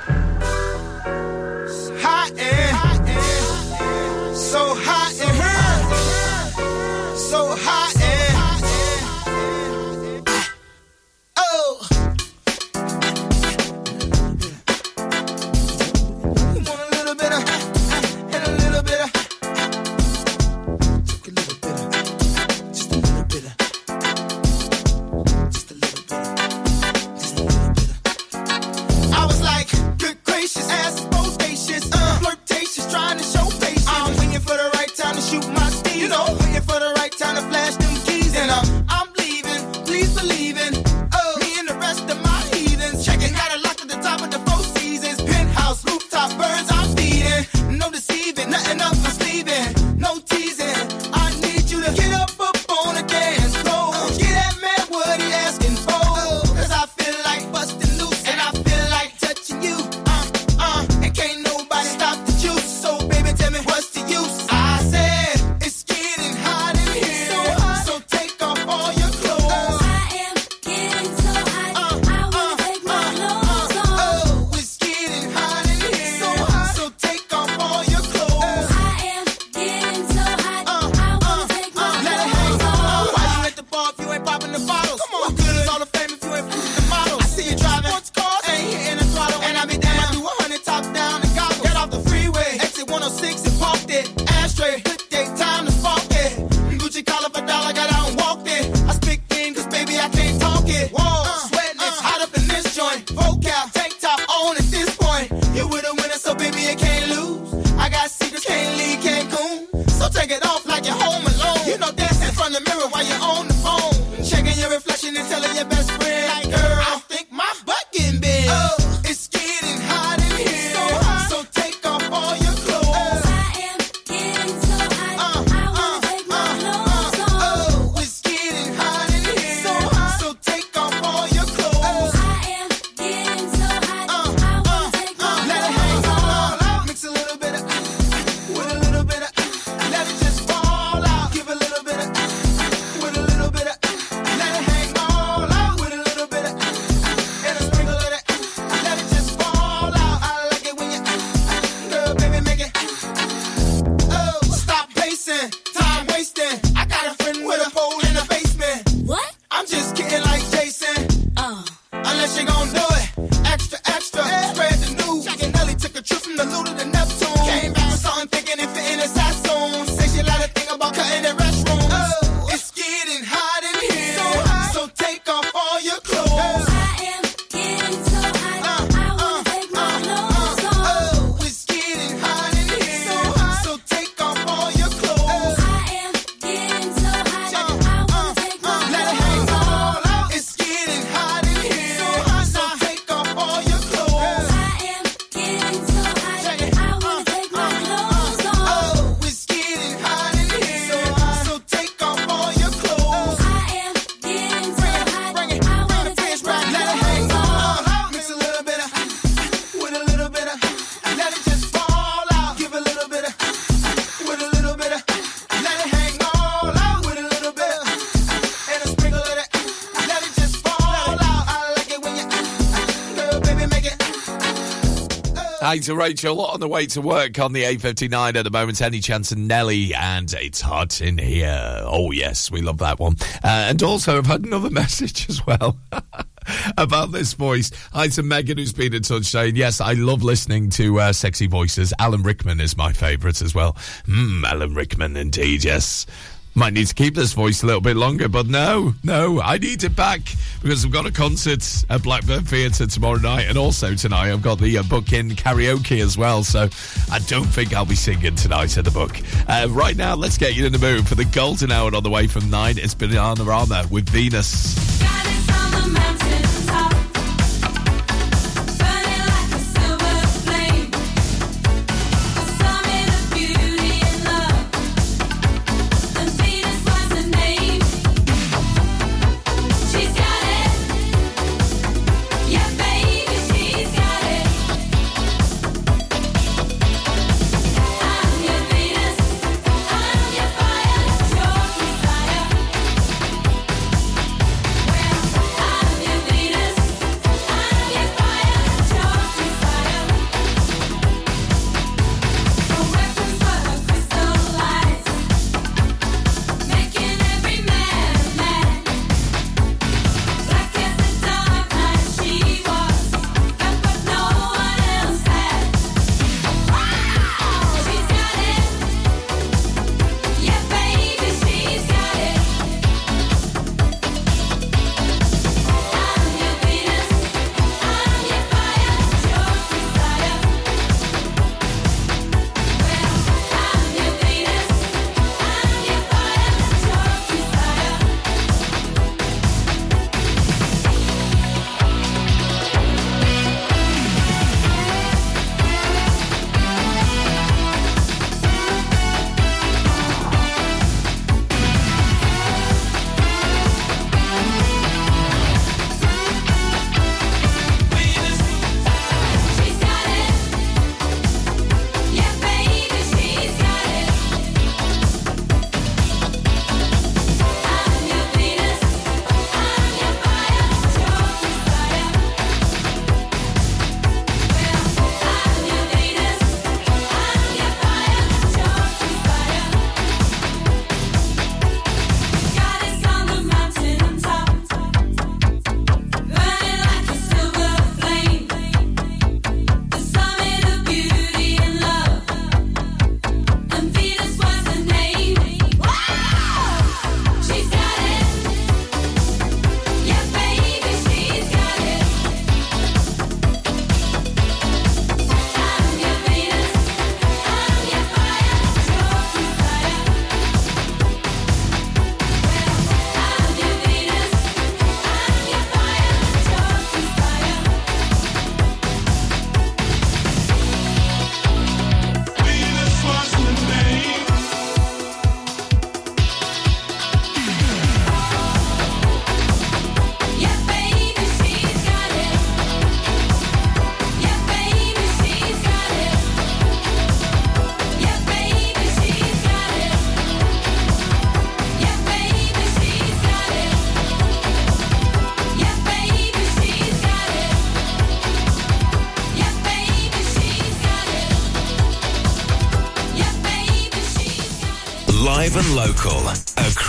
[SPEAKER 7] Hi to Rachel on the way to work on the A59 at the moment. Any chance and Nelly, and it's hot in here. Oh, yes, we love that one. Uh, and also, I've had another *laughs* message as well. *laughs* about this voice. Hi to Megan, who's been in touch saying, Yes, I love listening to uh, sexy voices. Alan Rickman is my favourite as well. Hmm, Alan Rickman, indeed, yes might need to keep this voice a little bit longer, but no, no, I need it back because I've got a concert at Blackburn Theatre tomorrow night, and also tonight I've got the uh, book in karaoke as well. So I don't think I'll be singing tonight at the book. Uh, right now, let's get you in the mood for the golden hour on the way from nine. It's Bananarama with Venus.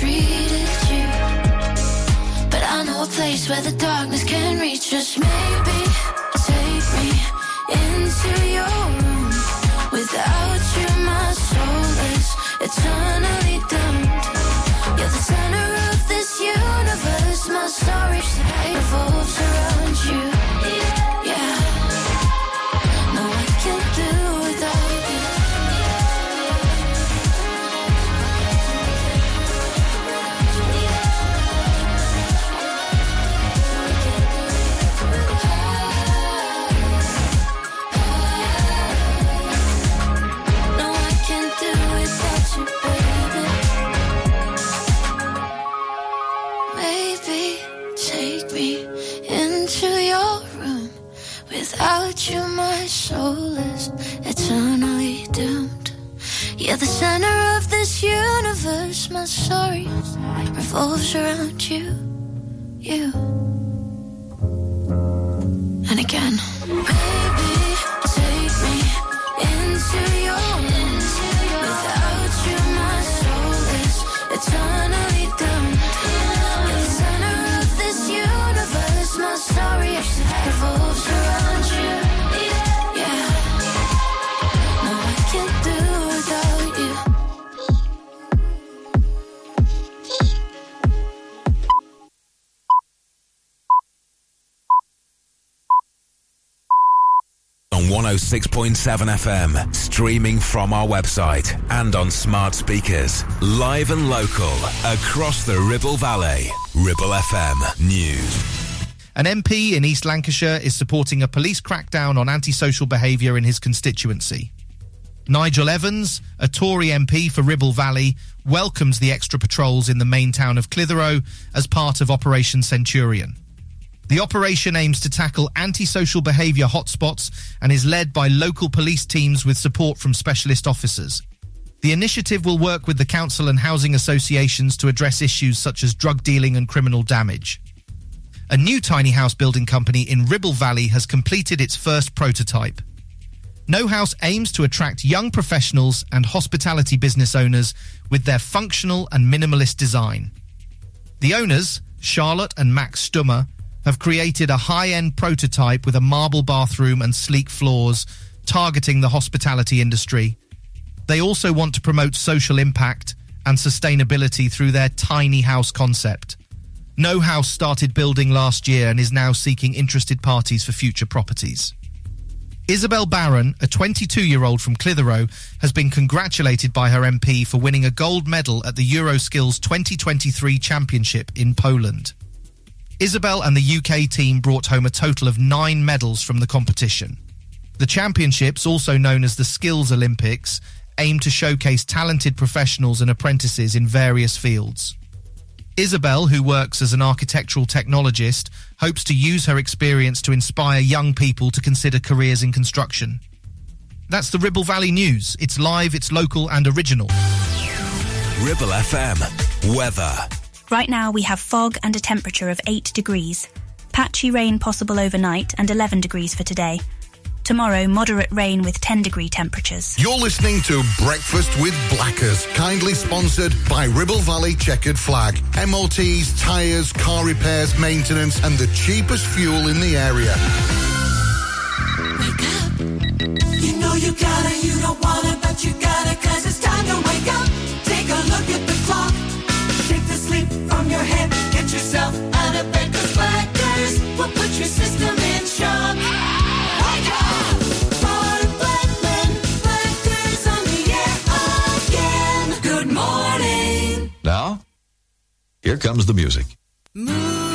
[SPEAKER 15] Treated you. But I know a place where the darkness can reach us. Maybe take me into your room. Without you, my soul is eternally doomed. You're the center of this universe. My story revolves around You're the center of this universe. My story revolves around you, you. And again.
[SPEAKER 14] 106.7 FM, streaming from our website and on smart speakers. Live and local, across the Ribble Valley. Ribble FM News.
[SPEAKER 2] An MP in East Lancashire is supporting a police crackdown on antisocial behaviour in his constituency. Nigel Evans, a Tory MP for Ribble Valley, welcomes the extra patrols in the main town of Clitheroe as part of Operation Centurion. The operation aims to tackle antisocial behaviour hotspots and is led by local police teams with support from specialist officers. The initiative will work with the council and housing associations to address issues such as drug dealing and criminal damage. A new tiny house building company in Ribble Valley has completed its first prototype. No House aims to attract young professionals and hospitality business owners with their functional and minimalist design. The owners, Charlotte and Max Stummer, have created a high-end prototype with a marble bathroom and sleek floors, targeting the hospitality industry. They also want to promote social impact and sustainability through their tiny house concept. No House started building last year and is now seeking interested parties for future properties. Isabel Barron, a 22 year old from Clitheroe, has been congratulated by her MP for winning a gold medal at the Euroskills 2023 Championship in Poland. Isabel and the UK team brought home a total of nine medals from the competition. The championships, also known as the Skills Olympics, aim to showcase talented professionals and apprentices in various fields. Isabel, who works as an architectural technologist, hopes to use her experience to inspire young people to consider careers in construction. That's the Ribble Valley News. It's live, it's local, and original.
[SPEAKER 14] Ribble FM. Weather.
[SPEAKER 3] Right now we have fog and a temperature of 8 degrees. Patchy rain possible overnight and 11 degrees for today. Tomorrow, moderate rain with 10 degree temperatures.
[SPEAKER 4] You're listening to Breakfast with Blackers, kindly sponsored by Ribble Valley Chequered Flag. MOTs, tyres, car repairs, maintenance, and the cheapest fuel in the area. Wake up.
[SPEAKER 5] You know you gotta, you don't wanna, but you gotta, cause it's time to wake up. Take a look at your head. Get yourself out of bed, cause Blackers will put your system in shock. Wake up! Ron Blackman, Blackers on the air again. Good morning.
[SPEAKER 6] Now, here comes the music.
[SPEAKER 5] Moving,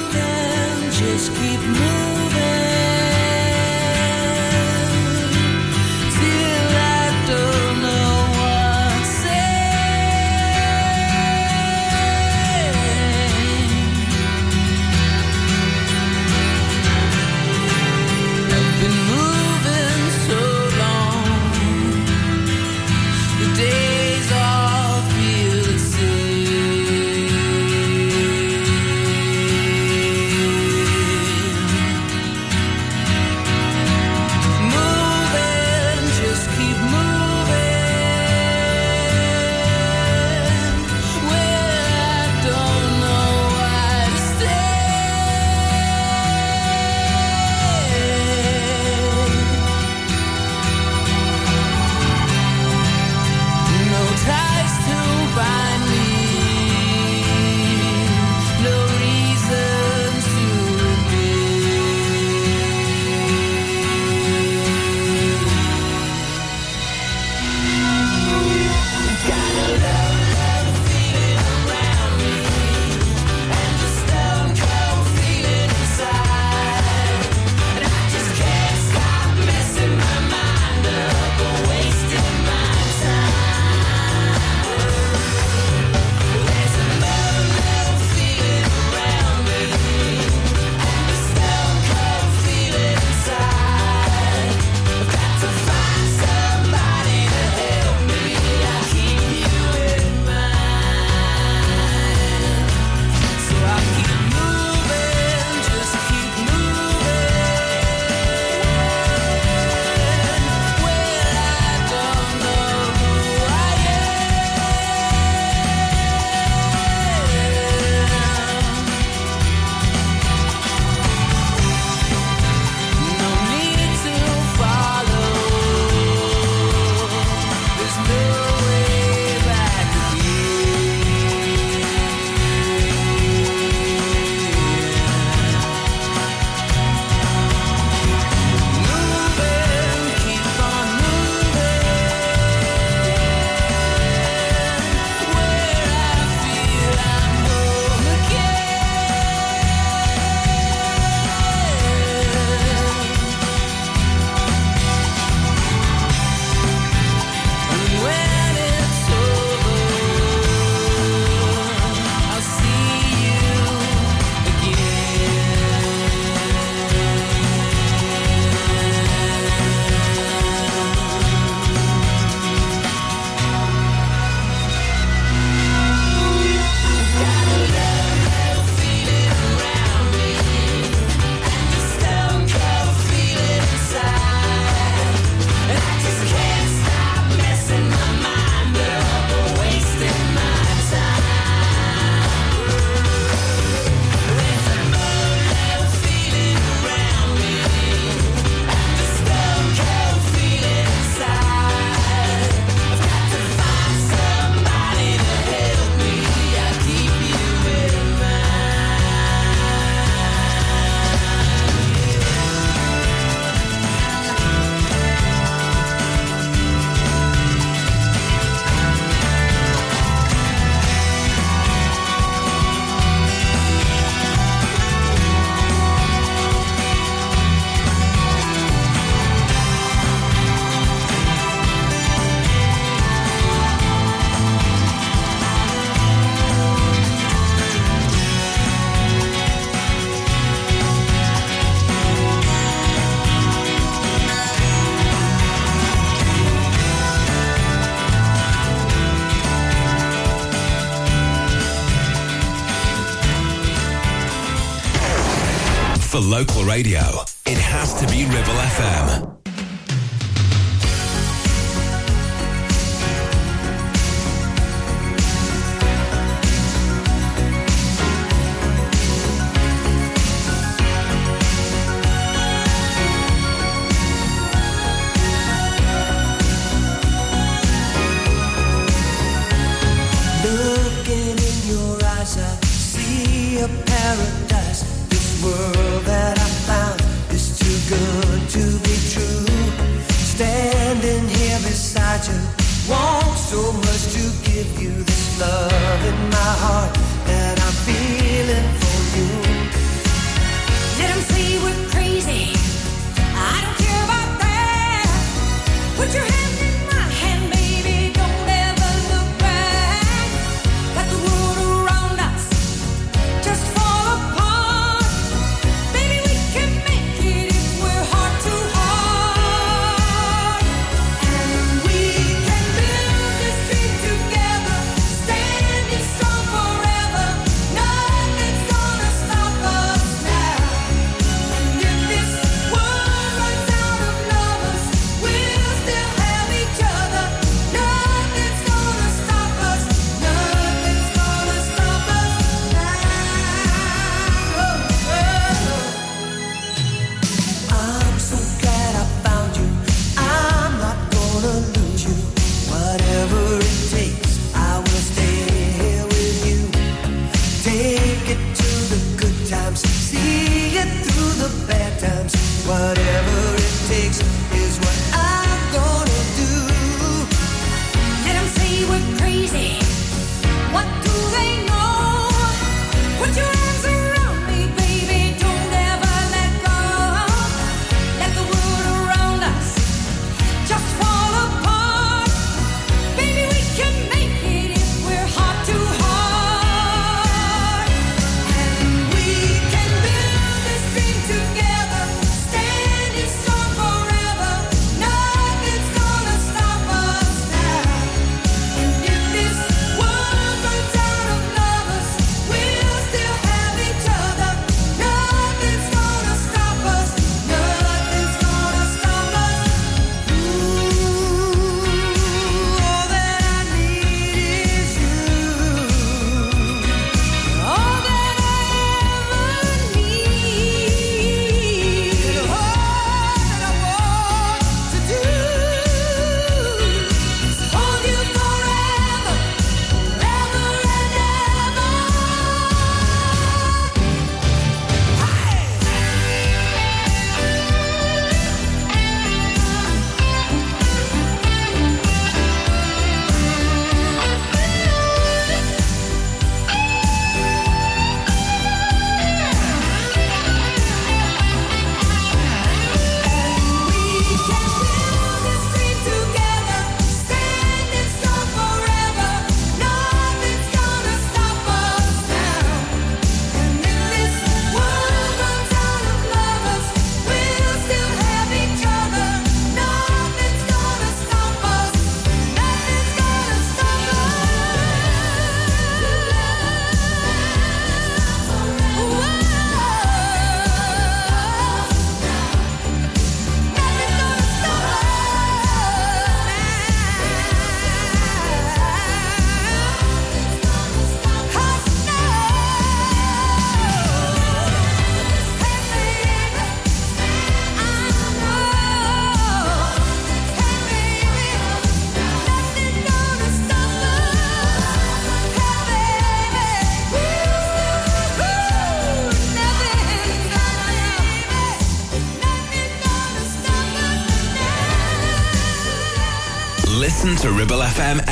[SPEAKER 20] Radio.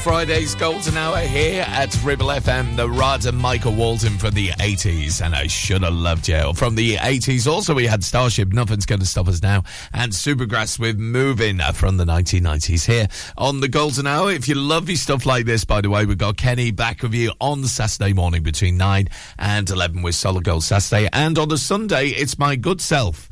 [SPEAKER 15] Friday's Golden Hour here at Ribble FM. Narada Michael Walden from the 80s, and I should have loved you. From the 80s, also we had Starship, Nothing's Gonna Stop Us Now, and Supergrass with Moving from the 1990s here on the Golden Hour. If you love your stuff like this, by the way, we've got Kenny back with you on Saturday morning between 9 and 11 with Solid Gold Saturday, and on the Sunday, it's my good self.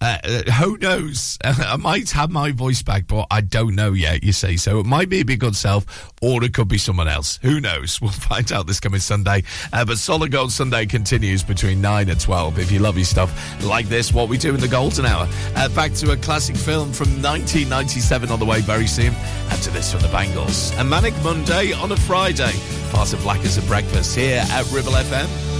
[SPEAKER 15] Uh, who knows? *laughs* I might have my voice back, but I don't know yet, you see. So it might be a good self, or it could be someone else. Who knows? *laughs* We'll find out this coming Sunday. Uh, but Solid Gold Sunday continues between 9 and 12. If you love your stuff like this, what we do in the Golden Hour. Uh, back to a classic film from 1997 on the way very soon. To this from the Bangles. A Manic Monday on a Friday. Part of Black as a Breakfast here at Ribble FM.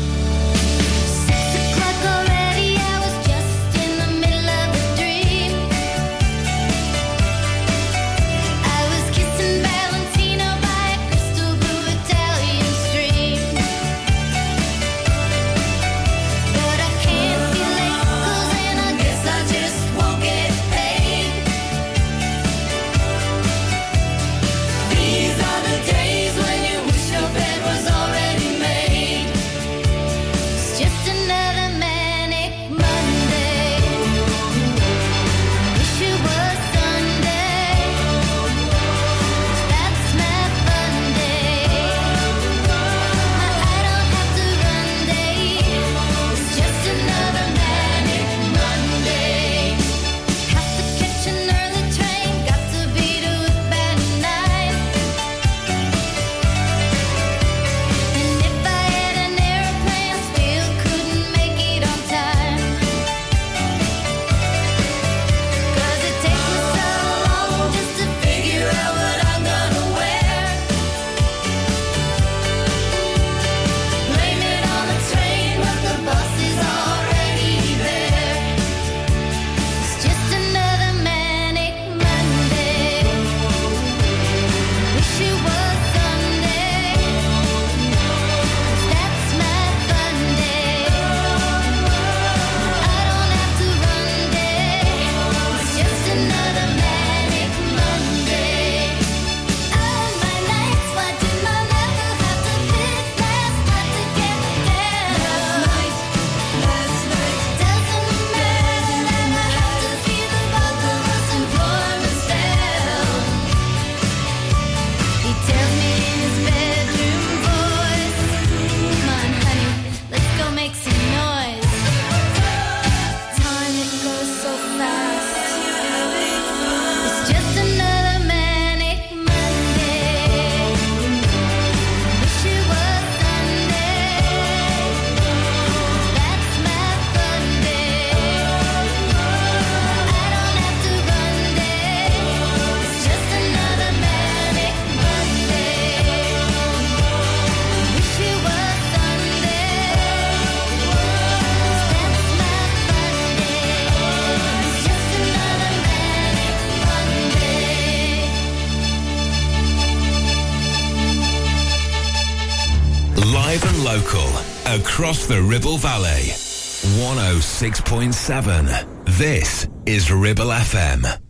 [SPEAKER 21] 106.7. This is Ribble FM.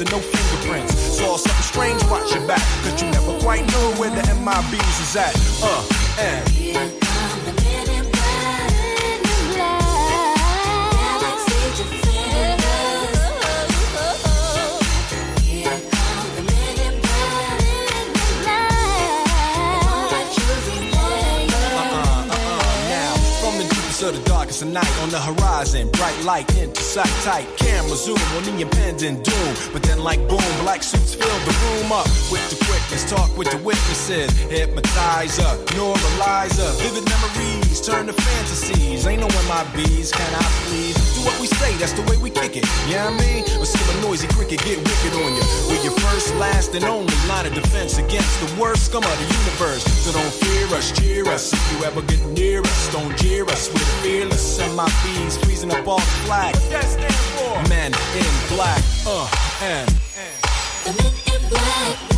[SPEAKER 22] And no fingerprints. Saw something strange, watch your back, cause you never quite know where the MIBs is at. Uh,
[SPEAKER 21] night on the horizon. Bright light into sight tight. Camera zoom on the impending doom. But then, like boom, black suits fill the room up with the quickness. Talk with the witnesses. Hypnotizer, normalizer. Vivid memories turn to fantasies. Ain't knowing my bees. Can I please do what we say? That's the way we kick it. Yeah, I mean, or see a noisy cricket get wicked on you. We're your first, last, and only line of defense against the worst scum of the universe. So don't fear us, cheer us. If you ever get near us, don't jeer us. We're fearless. And my bees freezing up all the flag. What stand for? Men in black. Uh, and.
[SPEAKER 15] The men in black.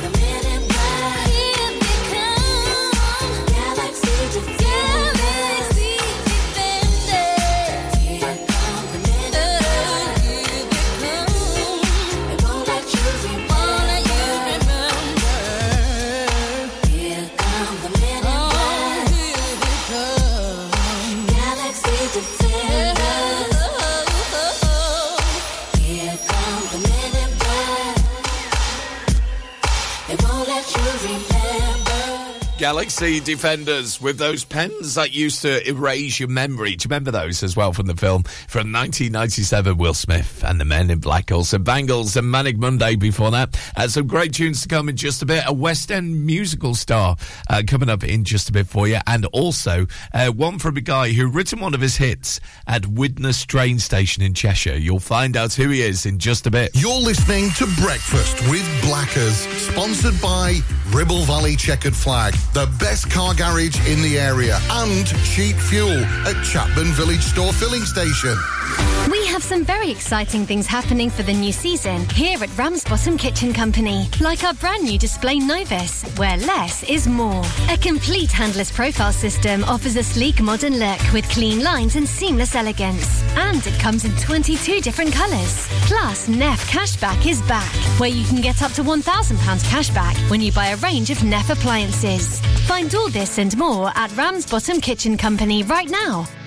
[SPEAKER 7] Galaxy Defenders with those pens that used to erase your memory. Do you remember those as well from the film from 1997? Will Smith and the Men in Black, also Bangles and Manic Monday before that. Uh, some great tunes to come in just a bit. A West End musical star uh, coming up in just a bit for you, and also uh, one from a guy who written one of his hits at Widnes train station in Cheshire. You'll find out who he is in just a bit.
[SPEAKER 4] You're listening to Breakfast with Blackers, sponsored by Ribble Valley Chequered Flag, the best car garage in the area, and cheap fuel at Chatburn Village Store Filling Station.
[SPEAKER 9] We have some very exciting things happening for the new season here at Ramsbottom Kitchen Company, like our brand new display Novus, where less is more. A complete handless profile system offers a sleek modern look with clean lines and seamless elegance. And it comes in 22 different colours. Plus, Neff Cashback is back, where you can get up to £1,000 cashback when you buy a range of Neff appliances. Find all this and more at Ramsbottom Kitchen Company right now.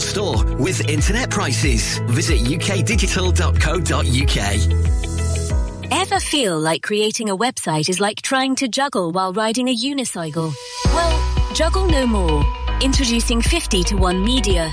[SPEAKER 23] store with internet prices. Visit ukdigital.co.uk.
[SPEAKER 24] Ever feel like creating a website is like trying to juggle while riding a unicycle? Well, juggle no more. Introducing 50 to 1 Media.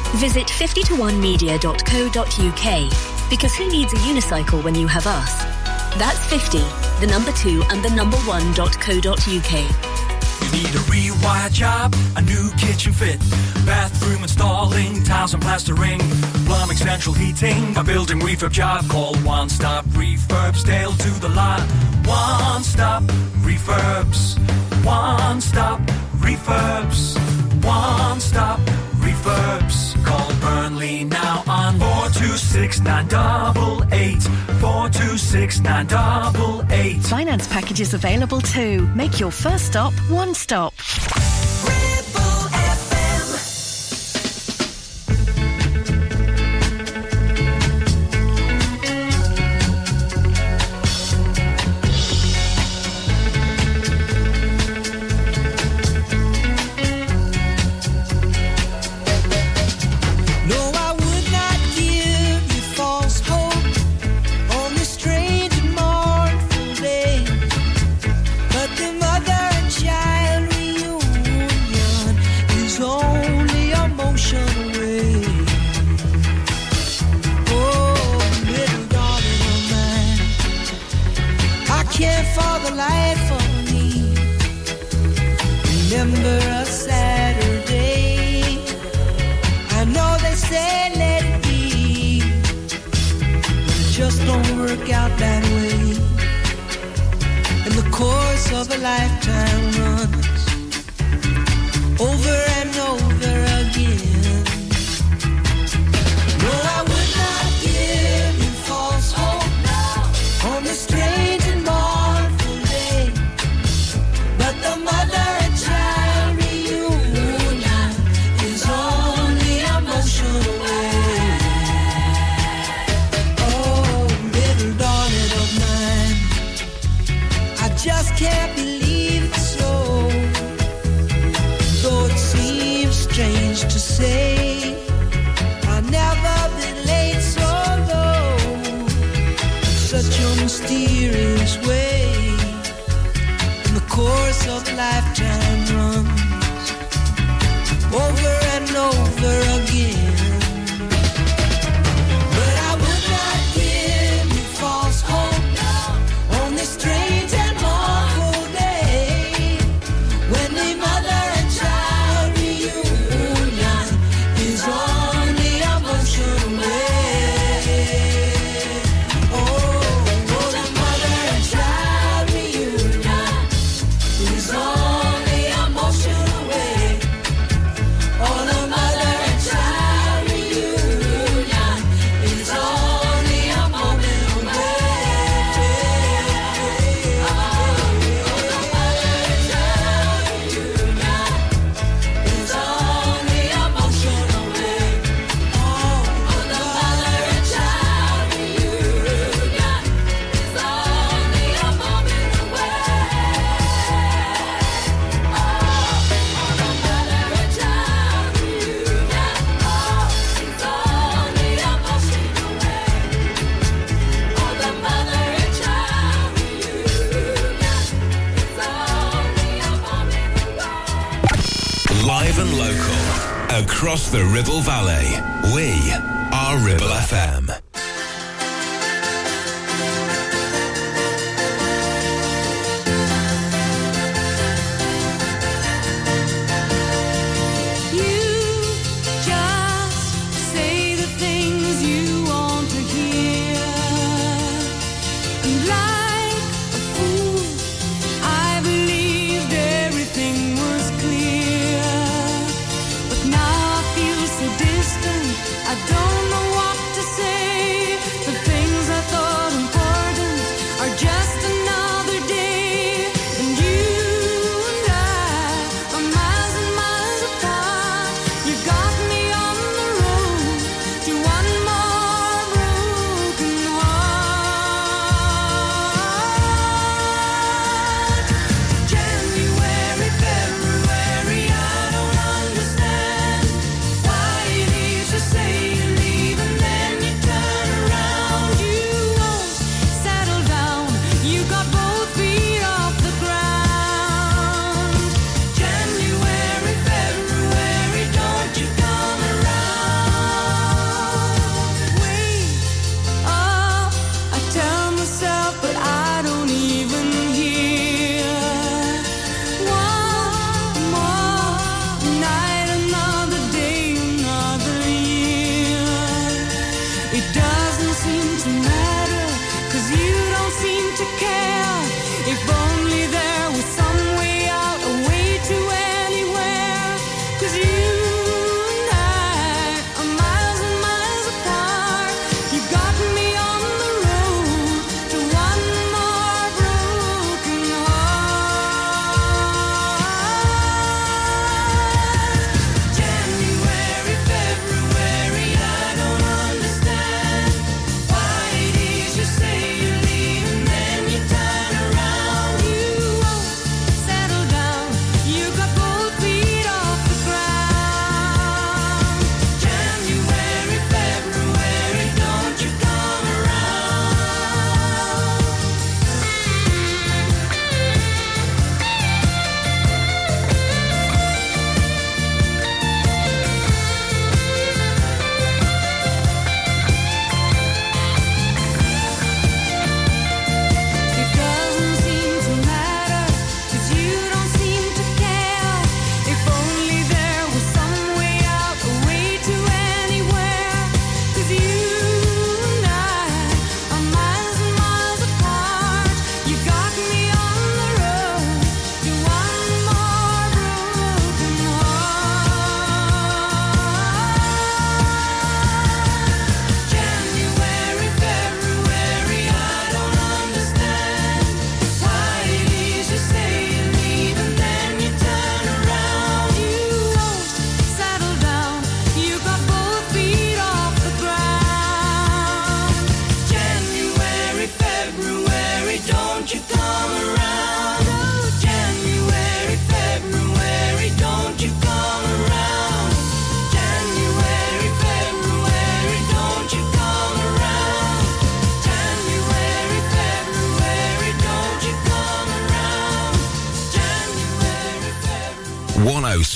[SPEAKER 24] Visit 50to1media.co.uk because who needs a unicycle when you have us? That's 50, the number 2 and the number 1.co.uk.
[SPEAKER 25] You need a rewired job, a new kitchen fit, bathroom installing, tiles and plastering, plumbing, central heating, a building refurb job. Call One Stop Refurbs, Dale to the lot. One Stop Refurbs. One Stop Refurbs. One Stop suburbs. Call Burnley now on 426988. 426988.
[SPEAKER 26] Finance packages available too. Make your first stop one stop.
[SPEAKER 11] of a lifetime run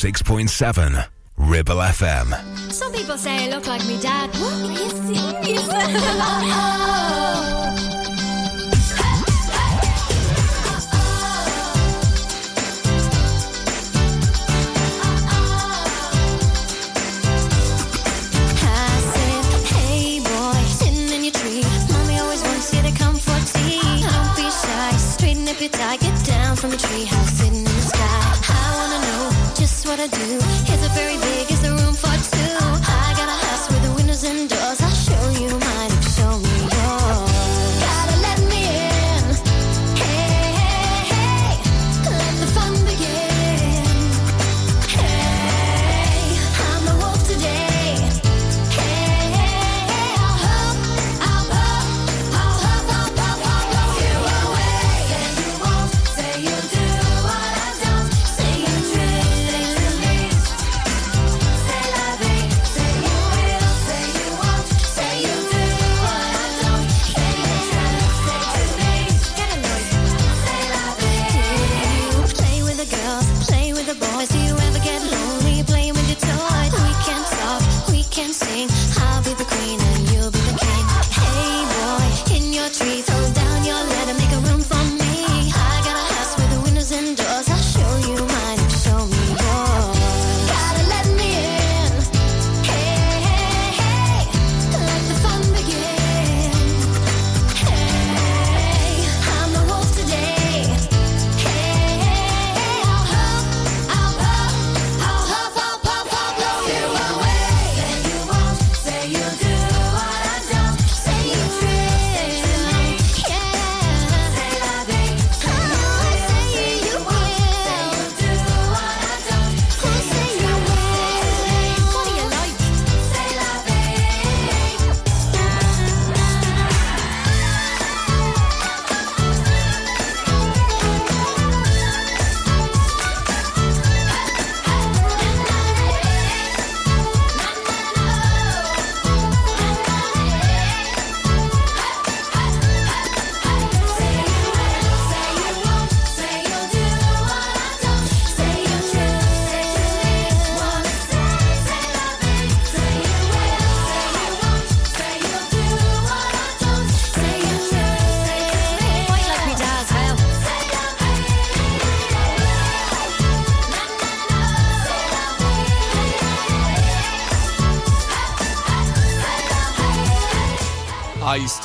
[SPEAKER 1] 106.7 Ribble FM.
[SPEAKER 27] Some people say I look like my dad. What? Are you serious?
[SPEAKER 15] I said, hey boy, sitting in your tree. Mommy always wants you to come for tea. Don't be shy, straighten up your tie, get down from a tree house sitting what I do.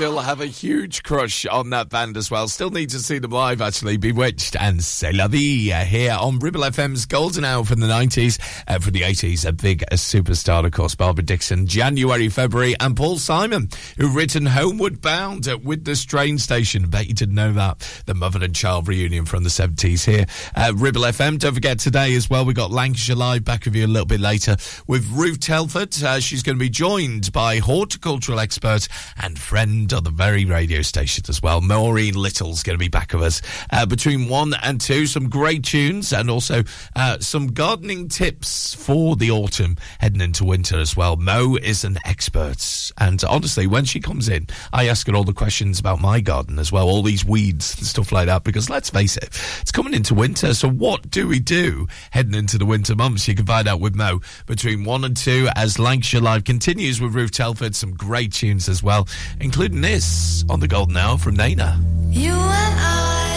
[SPEAKER 7] Still have a huge crush on that band as well. Still need to see them live, actually. Bewitched and C'est la vie uh, here on Ribble FM's Golden Hour from the 90s. Uh, from the 80s, a big uh, superstar, of course, Barbara Dickson, January, February, and Paul Simon, who written Homeward Bound uh, with the Strain Station. Bet you didn't know that. The mother and child reunion from the 70s here. Uh, Ribble FM. Don't forget today as well, we got Lancashire Live back with you a little bit later with Ruth Telford. Uh, she's going to be joined by horticultural expert and friend the very radio station as well. Maureen Little's going to be back with us uh, between one and two. Some great tunes and also uh, some gardening tips for the autumn heading into winter as well. Mo is an expert. And honestly, when she comes in, I ask her all the questions about my garden as well, all these weeds and stuff like that, because let's face it, it's coming into winter. So what do we do heading into the winter months? You can find out with Mo between one and two as Lancashire Live continues with Ruth Telford. Some great tunes as well, including this on the Golden Hour from Nana.
[SPEAKER 15] You and I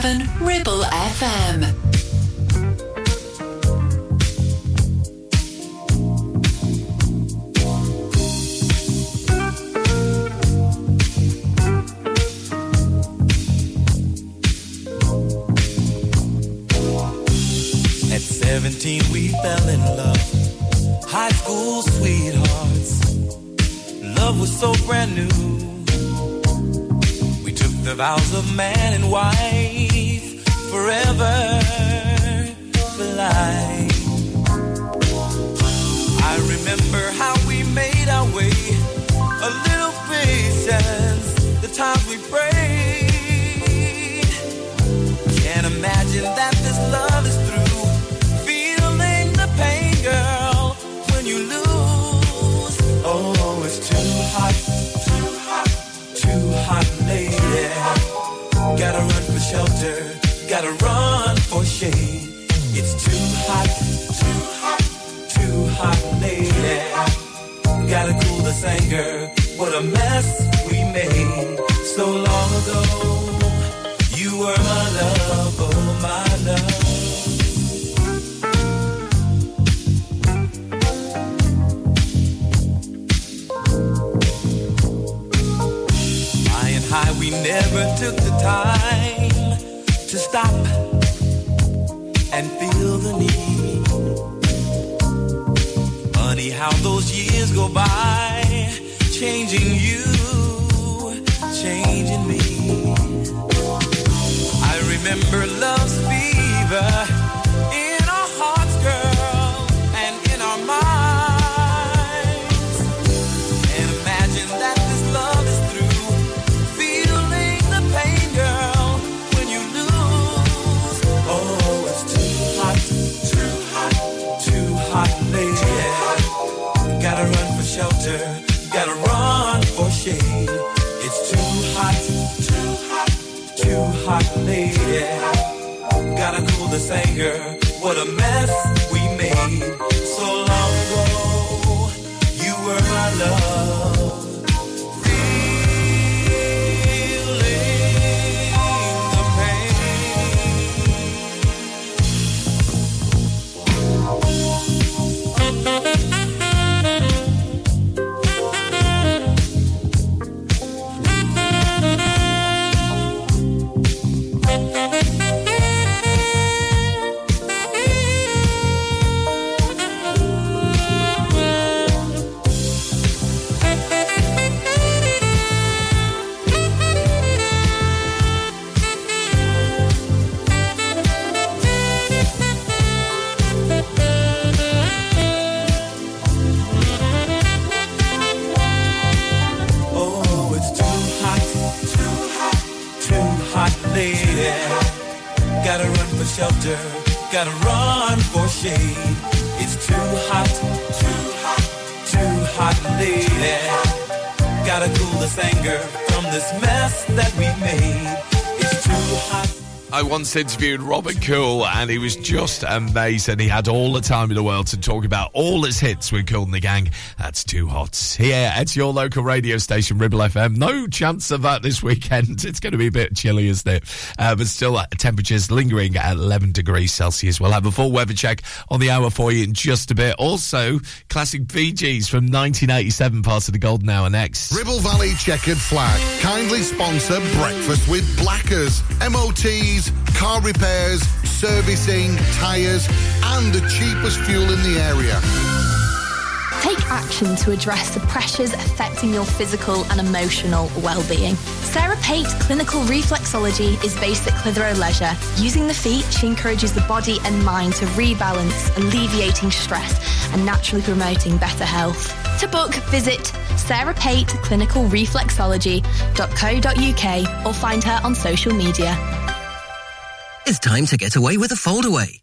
[SPEAKER 28] 106.7
[SPEAKER 29] shelter, gotta run for shade. It's too hot, too hot, too hot, lady. Gotta cool this anger from this mess that we made.
[SPEAKER 7] I once interviewed Robert Kool and he was just amazing. He had all the time in the world to talk about all his hits with Kool and the Gang. That's too hot. Here at your local radio station, Ribble FM. No chance of that this weekend. *laughs* It's going to be a bit chilly, isn't it? Uh, but still, uh, temperatures lingering at 11 degrees Celsius. We'll have a full weather check on the hour for you in just a bit. Also, classic Gees from 1987, part of the Golden Hour next.
[SPEAKER 4] Ribble Valley Chequered Flag kindly sponsor Breakfast with Blackers, MOTs, car repairs, servicing, tyres, and the cheapest fuel in the area.
[SPEAKER 30] Take action to address the pressures affecting your physical and emotional well-being. Sarah Pate Clinical Reflexology is based at Clitheroe Leisure. Using the feet, she encourages the body and mind to rebalance, alleviating stress and naturally promoting better health. To book, visit Sarah Pate Clinical Reflexology.co.uk or find her on social media.
[SPEAKER 18] It's time to get away with a foldaway.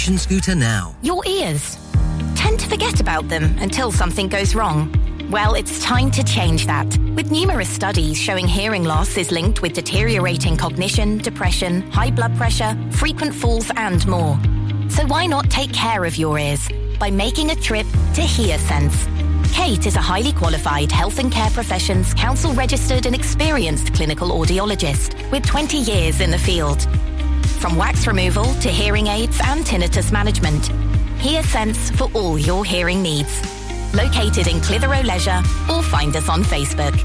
[SPEAKER 18] scooter now.
[SPEAKER 31] Your ears. Tend to forget about them until something goes wrong. Well, it's time to change that. With numerous studies showing hearing loss is linked with deteriorating cognition, depression, high blood pressure, frequent falls, and more. So why not take care of your ears by making a trip to HearSense? Kate is a highly qualified health and care professions, council registered and experienced clinical audiologist with 20 years in the field. From wax removal to hearing aids and tinnitus management, HearSense for all your hearing needs. Located in Clitheroe Leisure or find us on Facebook.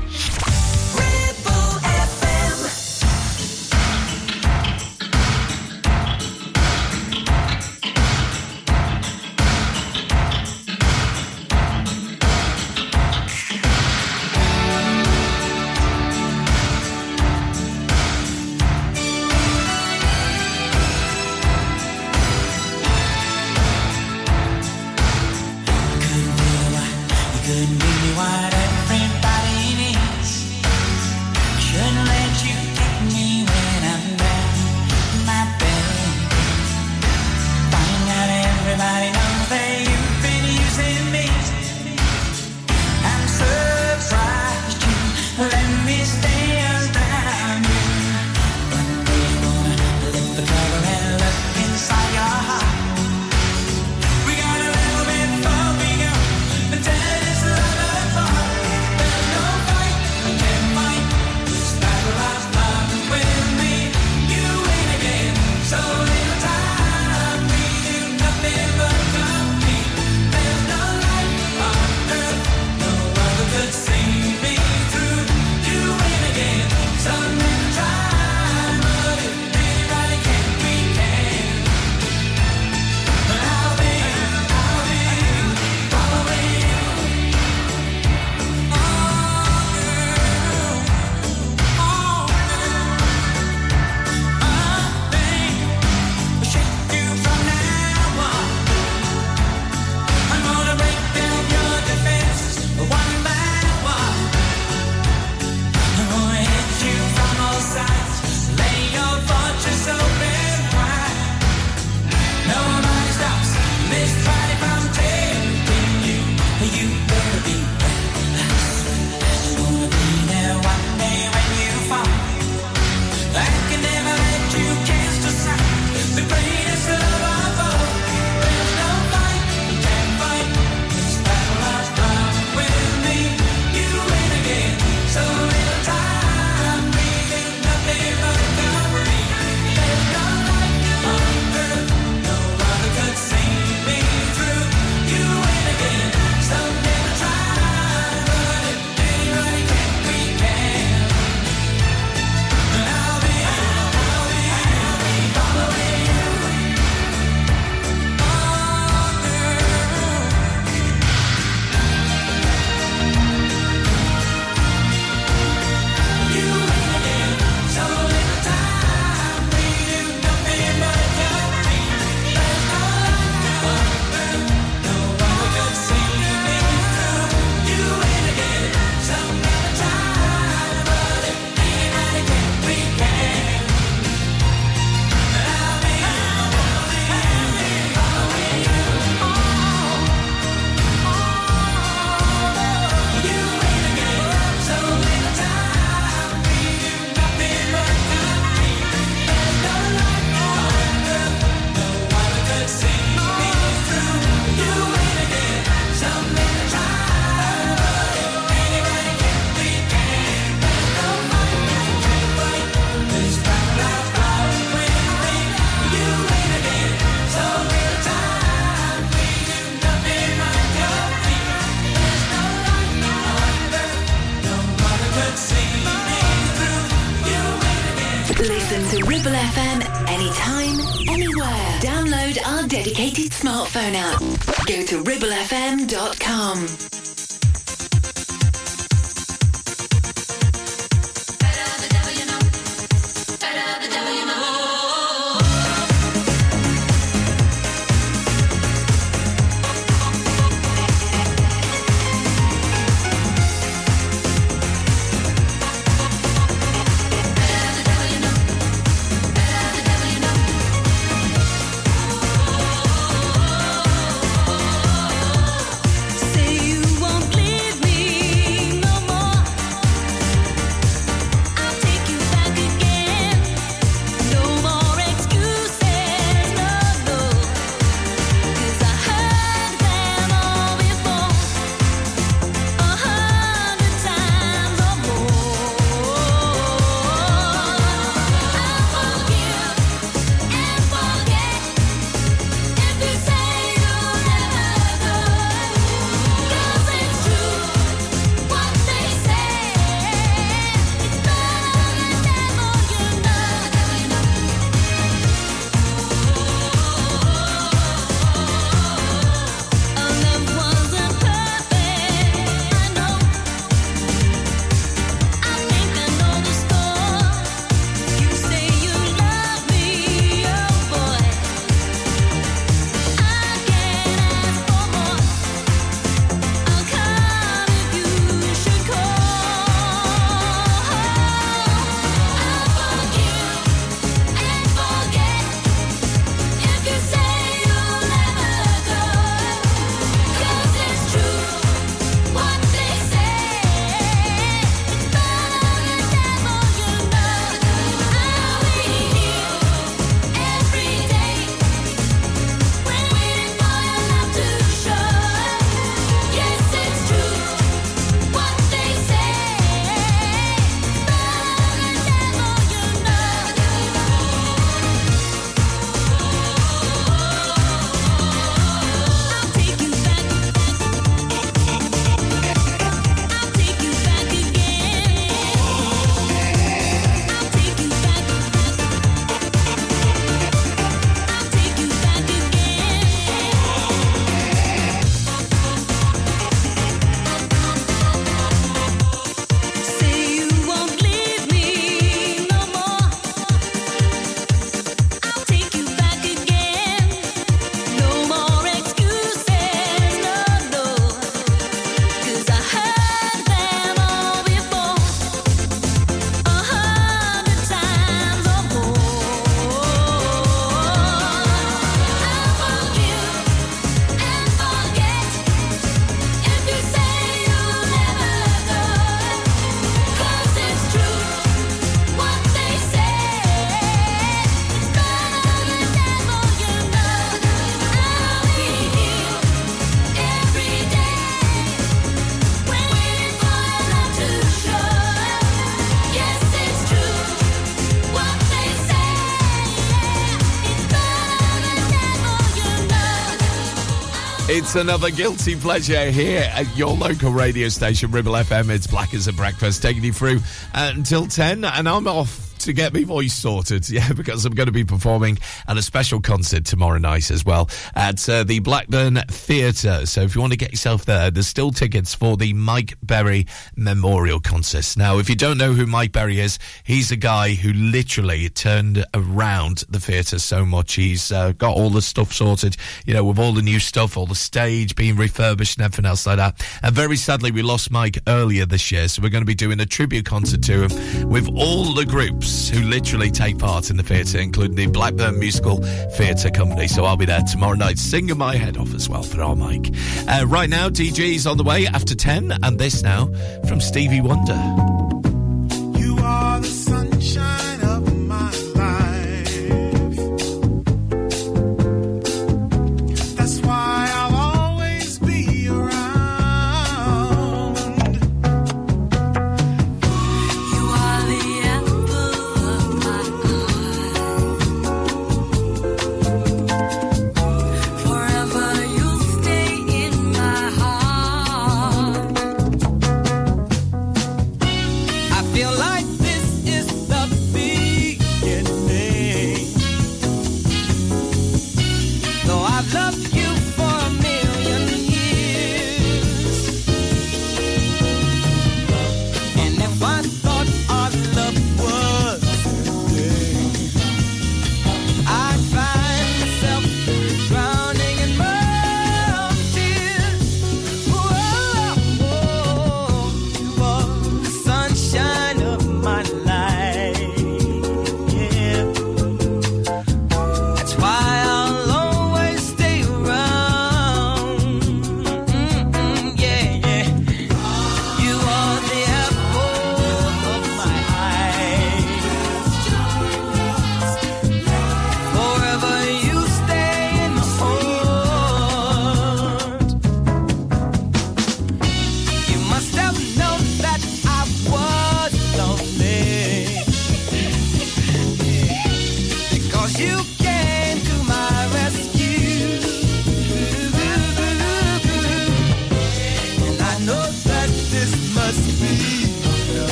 [SPEAKER 7] Another guilty pleasure here at your local radio station, Ribble FM. It's Black as a Breakfast, taking you through uh, until 10, and I'm off to get my voice sorted, *laughs* yeah, because I'm going to be performing at a special concert tomorrow night as well at uh, the Blackburn Theatre. So if you want to get yourself there, there's still tickets for the Mike Berry Memorial Concert. Now, if you don't know who Mike Berry is, he's a guy who literally turned around the theatre so much. He's uh, got all the stuff sorted, you know, with all the new stuff, all the stage being refurbished and everything else like that. And very sadly, we lost Mike earlier this year, so we're going to be doing a tribute concert to him with all the groups who literally take part in the theatre, including the Blackburn Musical Theatre Company. So I'll be there tomorrow night singing my head off as well for our Mike. Uh, right now, DJ's on the way after 10, and this now from Stevie Wonder.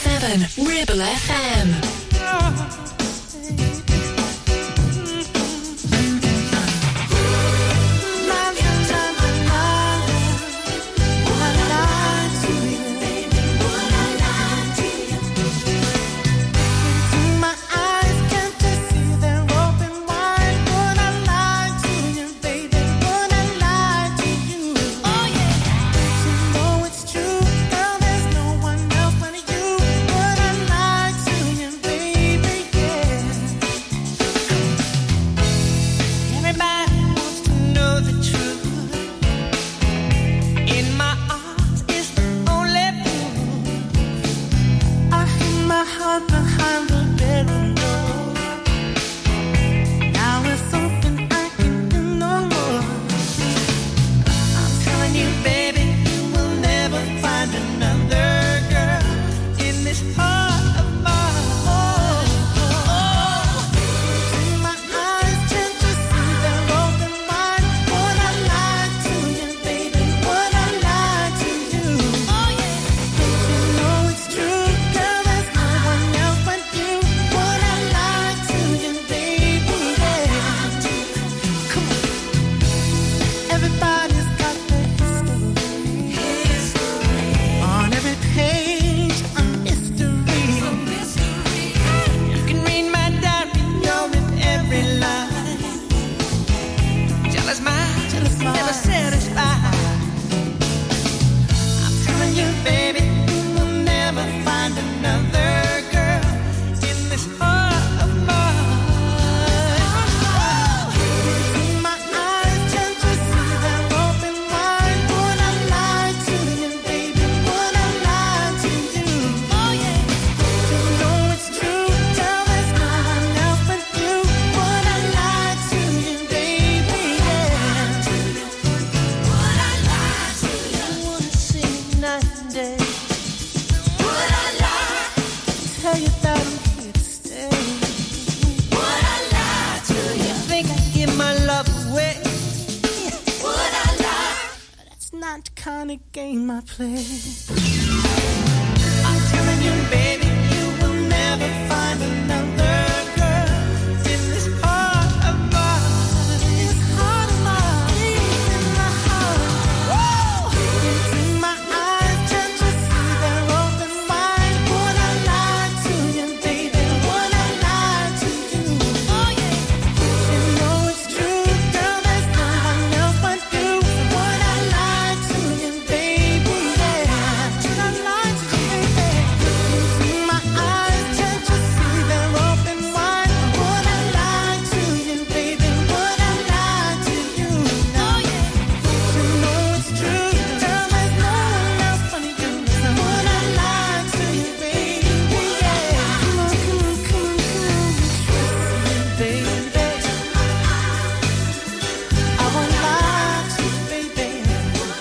[SPEAKER 32] 106.7
[SPEAKER 16] That's